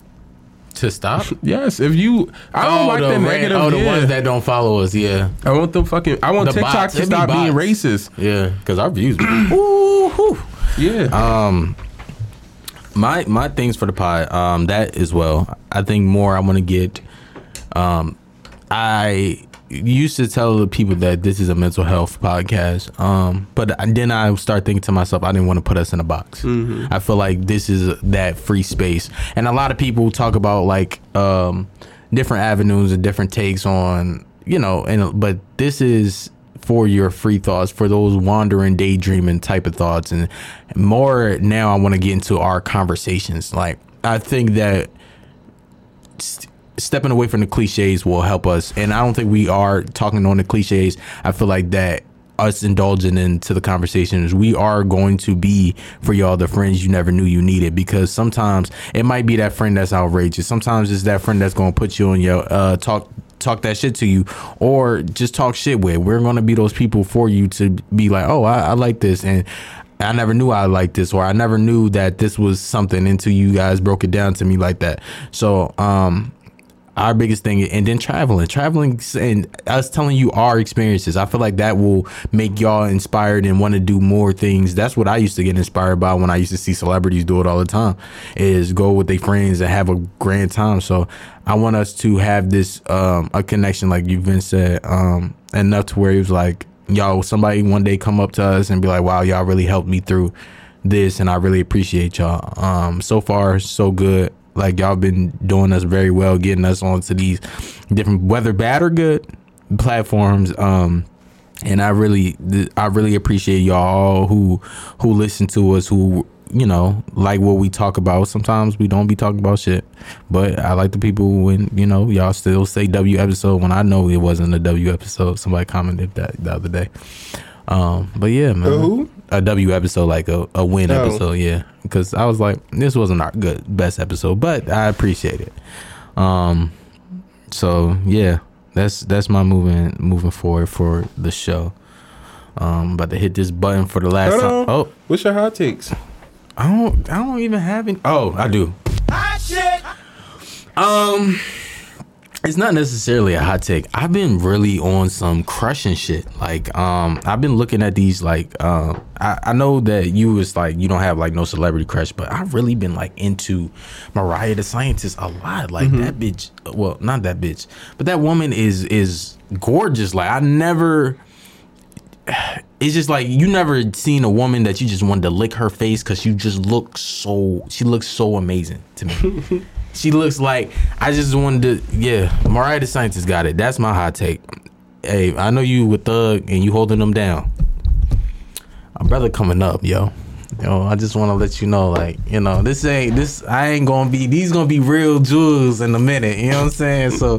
To stop. Yes, if you, I don't like the, ran- negative. Oh, the yeah. ones that don't follow us. Yeah. I want them fucking. I want The TikTok bots, to it be stop being racist. Yeah. Because our views. Ooh. Yeah, Um, my my things for the pod. Um, that as well. I think more. I want to get. Um, I used to tell the people that this is a mental health podcast. Um, but then I start thinking to myself, I didn't want to put us in a box. I feel like this is that free space, and a lot of people talk about like um different avenues and different takes on you know, and but this is for your free thoughts, for those wandering, daydreaming type of thoughts, and more now. I want to get into our conversations. Like I think that st- stepping away from the cliches will help us, and I don't think we are talking on the cliches. I feel like that us indulging into the conversations we are going to be for y'all the friends you never knew you needed. Because sometimes it might be that friend that's outrageous. Sometimes it's that friend that's going to put you on your uh talk talk that shit to you or just talk shit with. We're going to be those people for you to be like oh I, I like this. And I never knew I liked this, or I never knew that this was something until you guys broke it down to me like that. So, um, our biggest thing, and then traveling, traveling, and us telling you our experiences. I feel like that will make y'all inspired and want to do more things. That's what I used to get inspired by when I used to see celebrities do it all the time. Is go with their friends and have a grand time. So I want us to have this um, a connection, like you've been said, um, enough to where it was like y'all somebody one day come up to us and be like, "Wow, y'all really helped me through this, and I really appreciate y'all." Um, so far, so good. Like y'all been doing us very well, getting us onto these different, whether bad or good, platforms. Um, and I really, I really appreciate y'all who who listen to us, who you know like what we talk about. Sometimes we don't be talking about shit, but I like the people when you know y'all still say W episode when I know it wasn't a W episode. Somebody commented that the other day. Um, but yeah, man, A who? a W episode, like a, a win Oh. episode, yeah. Because I was like, this wasn't our good best episode, but I appreciate it. Um, so yeah, that's that's my moving moving forward for the show. Um, about to hit this button for the last Hold time. on. Oh, What's your hot takes? I don't I don't even have any. Oh, I do. Um, it's not necessarily a hot take. I've been really on some crushing shit. Like, um, I've been looking at these like, um, I, I know that you was like you don't have like no celebrity crush, but I've really been like into Mariah the Scientist a lot. Like that bitch. Well, not that bitch, but that woman is is gorgeous. Like I never it's just like you never seen a woman that you just wanted to lick her face because you just look so she looks so amazing to me she looks like i just wanted to yeah mariah the scientist got it. That's my hot take. Hey i know you with thug and you holding them down. My brother coming up yo Yo, I just want to let you know, like, you know, this ain't this. I ain't gonna be. These gonna be real jewels in a minute. You know what I'm saying? So,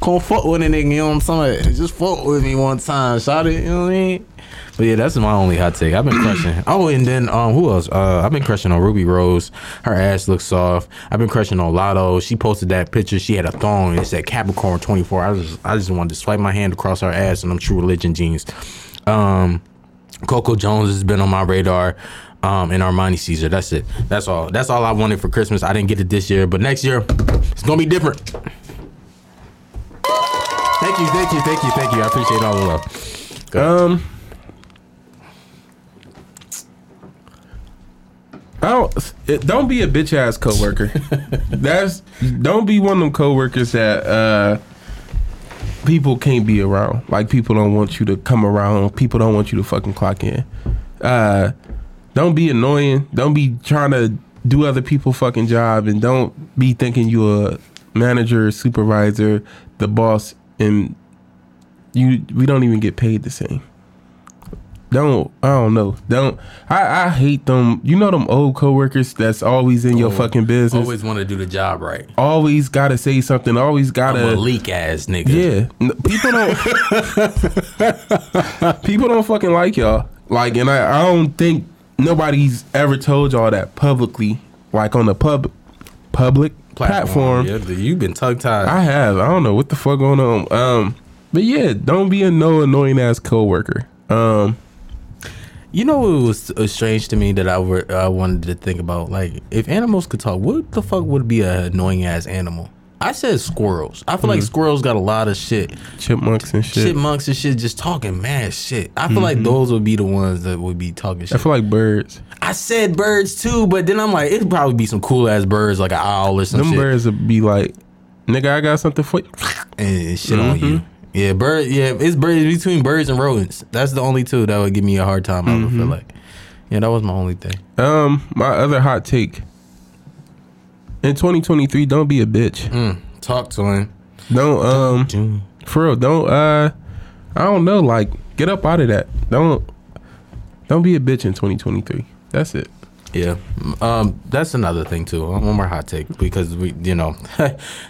come fuck with a nigga. You know what I'm saying? Just fuck with me one time, shout it. You know what I mean? But yeah, that's my only hot take. I've been crushing. Oh, and then um, who else? Uh, I've been crushing on Ruby Rose. Her ass looks soft. I've been crushing on Latto. She posted that picture. She had a thong. And it said Capricorn 24. I just, I just wanted to swipe my hand across her ass in them True Religion jeans. Um, Coco Jones has been on my radar. Um, and Armani Caesar. That's it. That's all. That's all I wanted for Christmas. I didn't get it this year, but next year it's gonna be different. Thank you, thank you, thank you, thank you. I appreciate all the love. Um, I don't. It, don't be a bitch ass coworker. That's don't be one of them coworkers that uh, people can't be around. Like people don't want you to come around. People don't want you to fucking clock in. Uh, don't be annoying. Don't be trying to do other people fucking job, and don't be thinking you a manager, supervisor, the boss, and you. We don't even get paid the same don't I don't know. Don't I, I hate them. You know them old coworkers that's always in your Oh, fucking business. Always want to do the job right. Always gotta say something. Always gotta leak ass nigga. Yeah. People don't People don't fucking like y'all. Like and I, I don't think nobody's ever told y'all that publicly. Like on the pub public platform. Yeah, you've been tongue tied. I have. I don't know what the fuck going on. Um but yeah, don't be a no annoying ass coworker. Um You know it was uh, strange to me that I, were, I wanted to think about? Like, if animals could talk, what the fuck would be a annoying ass animal? I said squirrels. I feel like mm-hmm. squirrels got a lot of shit. chipmunks and shit. Chipmunks and shit just talking mad shit. I feel like mm-hmm. those would be the ones that would be talking shit. I feel like birds. I said birds too, but then I'm like, it'd probably be some cool ass birds like an owl or some Them shit. birds would be like, nigga, I got something for you. and shit on you. Mm-hmm. Yeah, bird. Yeah, it's birds between birds and rodents. That's the only two that would give me a hard time. I would feel like. Yeah, that was my only thing. Um, my other hot take. In 2023, don't be a bitch. Mm, talk to him. Don't um June. for real, don't uh I don't know, like get up out of that. Don't don't be a bitch in 2023. That's it. Yeah, um, that's another thing too. One more hot take because we, you know,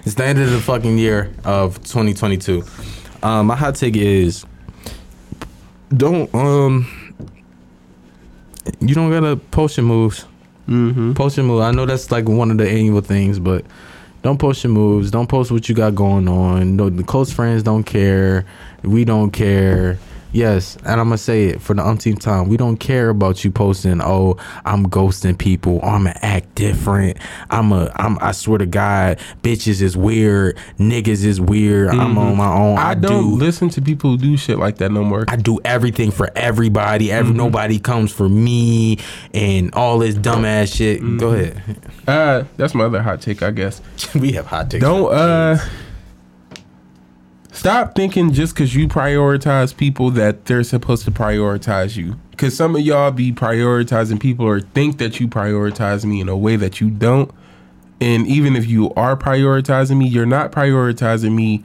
it's the end of the fucking year of 2022. Um, my hot take is don't um, you don't gotta post your moves. Mm-hmm. Post your move. I know that's like one of the annual things, but don't post your moves. Don't post what you got going on. No, the close friends don't care. We don't care. Yes, and I'm gonna say it for the umpteenth time. We don't care about you posting. Oh, I'm ghosting people. Oh, I'm gonna act different. I'm a. I'm. I swear to God, bitches is weird. Niggas is weird. I'm on my own. I, I, don't do. listen to people who do shit like that no more. I do everything for everybody. Every Mm-hmm. nobody comes for me and all this dumbass shit. Mm-hmm. Go ahead. Uh, that's my other hot take, I guess. we have hot takes. Don't uh stop thinking just because you prioritize people that they're supposed to prioritize you. Because some of y'all be prioritizing people or think that you prioritize me in a way that you don't. And even if you are prioritizing me, you're not prioritizing me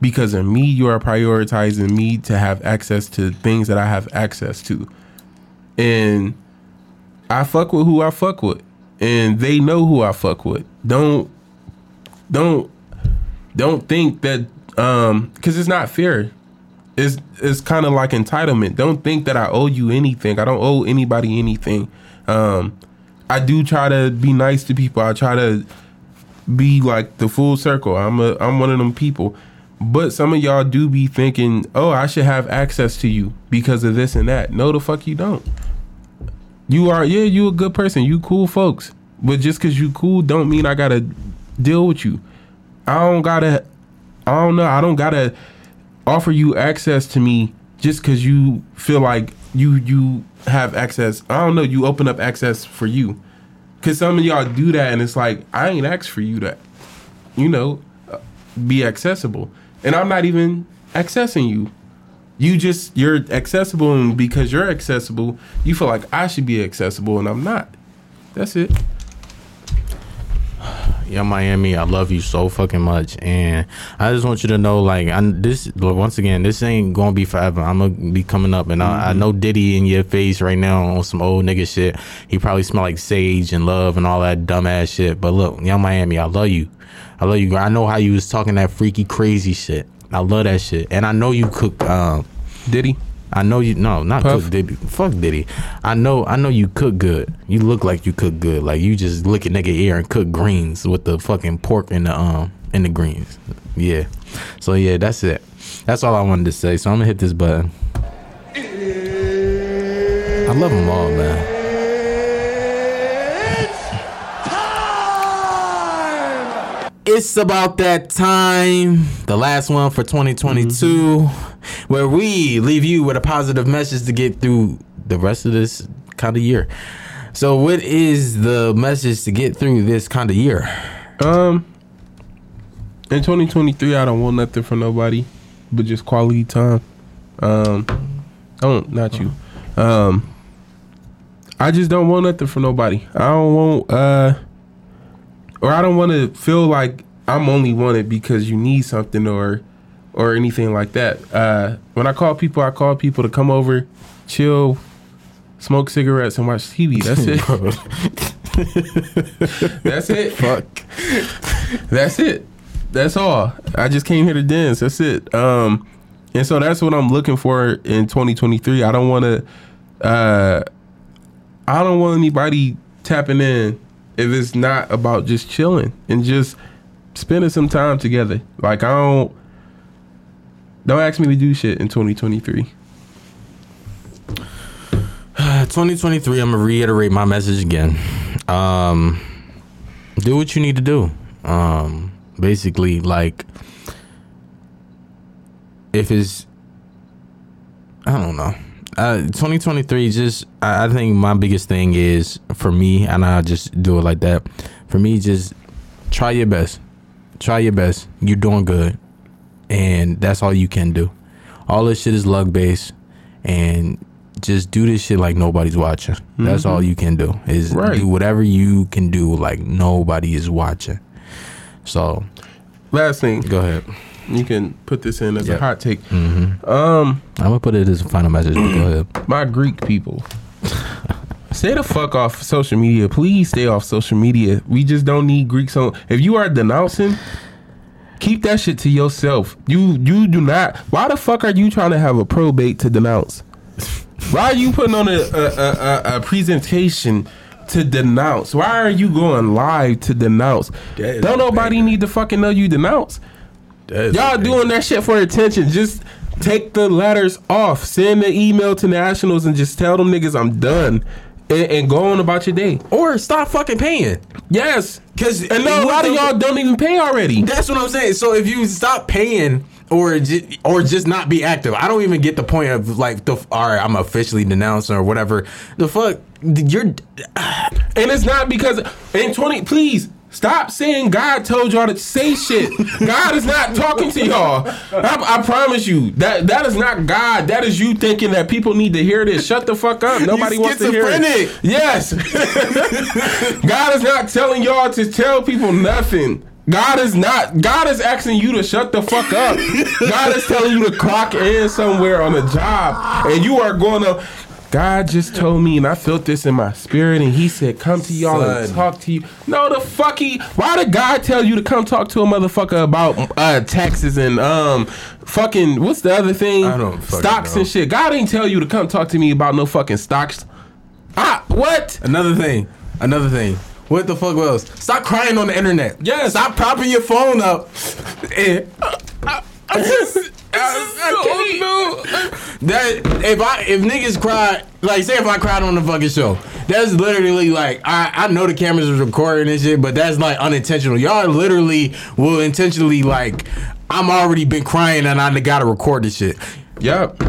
because of me. You are prioritizing me to have access to things that I have access to. And I fuck with who I fuck with. And they know who I fuck with. Don't don't don't think that um because it's not fair. It's it's kind of like entitlement. Don't think that i owe you anything. I don't owe anybody anything. Um i do try to be nice to people. I try to be like the full circle. I'm a i'm one of them people. But some of y'all do be thinking oh i should have access to you because of this and that. No the fuck you don't. You are yeah you a good person. You cool folks. But just because you cool don't mean i gotta deal with you. I don't gotta. I don't know. I don't gotta offer you access to me just because you feel like you you have access. I don't know. You open up access for you, because some of y'all do that, and it's like I ain't asked for you to, you know, uh, be accessible, and I'm not even accessing you. You just you're accessible, and because you're accessible, you feel like I should be accessible, and I'm not. That's it. Yeah, Miami, I love you so fucking much, and I just want you to know, like, I this once again, this ain't gonna be forever. I'm gonna be coming up, and I, I know Diddy in your face right now on some old nigga shit. He probably smell like sage and love and all that dumbass shit. But look, Yung Miami, I love you. I love you. I know how you was talking that freaky crazy shit. I love that shit, and I know you cook. Um, Diddy. I know you. No, not Puff. cook Diddy. Fuck Diddy. I know. I know you cook good. You look like you cook good. Like you just lick a nigga ear and cook greens with the fucking pork in the um in the greens. Yeah. So yeah, that's it. That's all I wanted to say. So I'm gonna hit this button. I love them all, man. It's about that time, the last one for 2022, where we leave you with a positive message to get through the rest of this kind of year. So, what is the message to get through this kind of year? Um, in 2023, I don't want nothing from nobody, but just quality time. Um, don't not you. Um, I just don't want nothing from nobody. I don't want uh, or I don't want to feel like I'm only wanted because you need something or or anything like that. Uh, when I call people, I call people to come over, chill, smoke cigarettes, and watch TV. That's it. That's it. Fuck. That's it. That's all. I just came here to dance. That's it. Um, and so that's what I'm looking for in 2023. I don't want to. Uh, I don't want anybody tapping in if it's not about just chilling and just spending some time together. Like I don't. Don't ask me to do shit in 2023. 2023, I'm gonna reiterate my message again. Um, do what you need to do. Um, basically, like if it's, I don't know. Uh, 2023, just I, I think my biggest thing is for me, and I just do it like that. For me, just try your best. Try your best. You're doing good, and that's all you can do. All this shit is luck based, and just do this shit like nobody's watching. That's all you can do. Is Right. do whatever you can do like nobody is watching. So Last thing, go ahead. You can put this in as Yep. a hot take. Mm-hmm. Um, I'm gonna put it as a final message. but go ahead. my Greek people. Stay the fuck off social media. Please stay off social media. We just don't need Greeks on. If you are denouncing, keep that shit to yourself. You you do not. Why the fuck are you trying to have a probate to denounce? Why are you putting on a a, a, a, a presentation to denounce? Why are you going live to denounce? Don't nobody need to fucking know you denounce. Y'all doing that shit for attention. Just take the letters off. Send the email to nationals and just tell them niggas I'm done. And, and go on about your day. Or stop fucking paying. Yes. Cause And no, a what lot of y'all don't even pay already. That's what I'm saying. So if you stop paying or just, or just not be active, I don't even get the point of like the all right, I'm officially denouncing or whatever. The fuck, you're And it's not because in 20 please stop saying God told y'all to say shit. God is not talking to y'all. I, I promise you. That that is not God. That is you thinking that people need to hear this. Shut the fuck up. Nobody wants to hear it. Yes. God is not telling y'all to tell people nothing. God is not. God is asking you to shut the fuck up. God is telling you to clock in somewhere on a job, and you are going to. God just told me, and I felt this in my spirit, and He said, "Come to y'all and talk to you." No, the fuck he. Why did God tell you to come talk to a motherfucker about uh, taxes and um, fucking what's the other thing? I don't stocks know. and shit. God ain't tell you to come talk to me about no fucking stocks. Ah, what? Another thing. Another thing. What the fuck else? Stop crying on the internet. Yes. Stop propping your phone up. And- I just, I, I that if I if niggas cry like say if I cried on the fucking show, that's literally like I I know the cameras was recording and shit, but that's like unintentional. Y'all literally will intentionally like I'm already been crying and I gotta record this shit. Yep.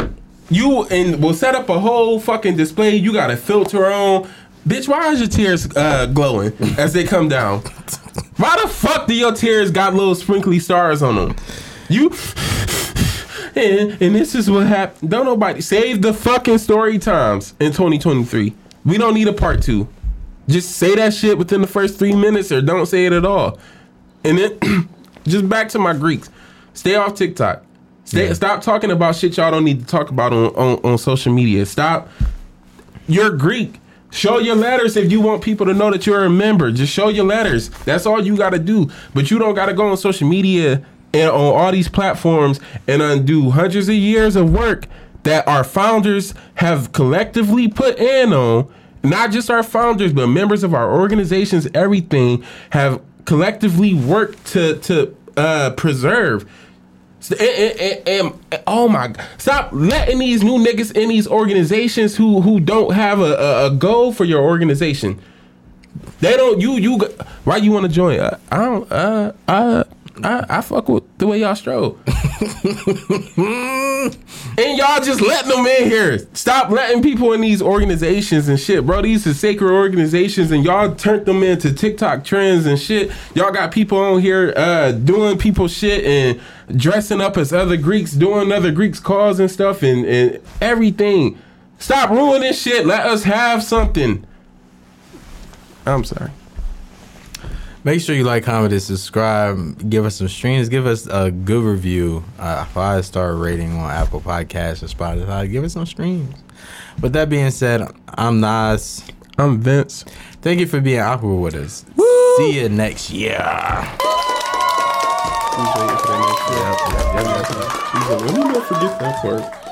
You and will set up a whole fucking display. You got a filter on. Bitch, why is your tears uh, glowing as they come down? Why the fuck do your tears got little sprinkly stars on them? You and, and this is what happened. Don't nobody save the fucking story times in 2023. We don't need a part two. Just say that shit within the first three minutes or don't say it at all. And then just back to my Greeks. Stay off TikTok. Stay, Yeah. Stop talking about shit y'all don't need to talk about on, on, on social media. Stop. You're Greek. Show your letters if you want people to know that you're a member. Just show your letters. That's all you got to do. But you don't got to go on social media and on all these platforms and undo hundreds of years of work that our founders have collectively put in on. Not just our founders, but members of our organizations, everything have collectively worked to to uh, preserve. And, and- and- and- oh my god! Stop letting these new niggas in these organizations who who don't have a, a, a goal for your organization. They don't. You you. Why you want to join? Uh, I don't. Uh, I, I I fuck with the way y'all stroll. and y'all just letting them in here. Stop letting people in these organizations and shit, bro. These are sacred organizations, and y'all turned them into TikTok trends and shit. Y'all got people on here uh, doing people shit and dressing up as other Greeks, doing other Greeks' cause and stuff, and, and everything. Stop ruining shit. Let us have something. I'm sorry. Make sure you like, comment, and subscribe. Give us some streams. Give us a good review, a five star rating on Apple Podcasts or Spotify. Give us some streams. With that being said, I'm Nas. I'm Vince. Thank you for being awkward with us. Woo! See you next year. Let me not forget that part.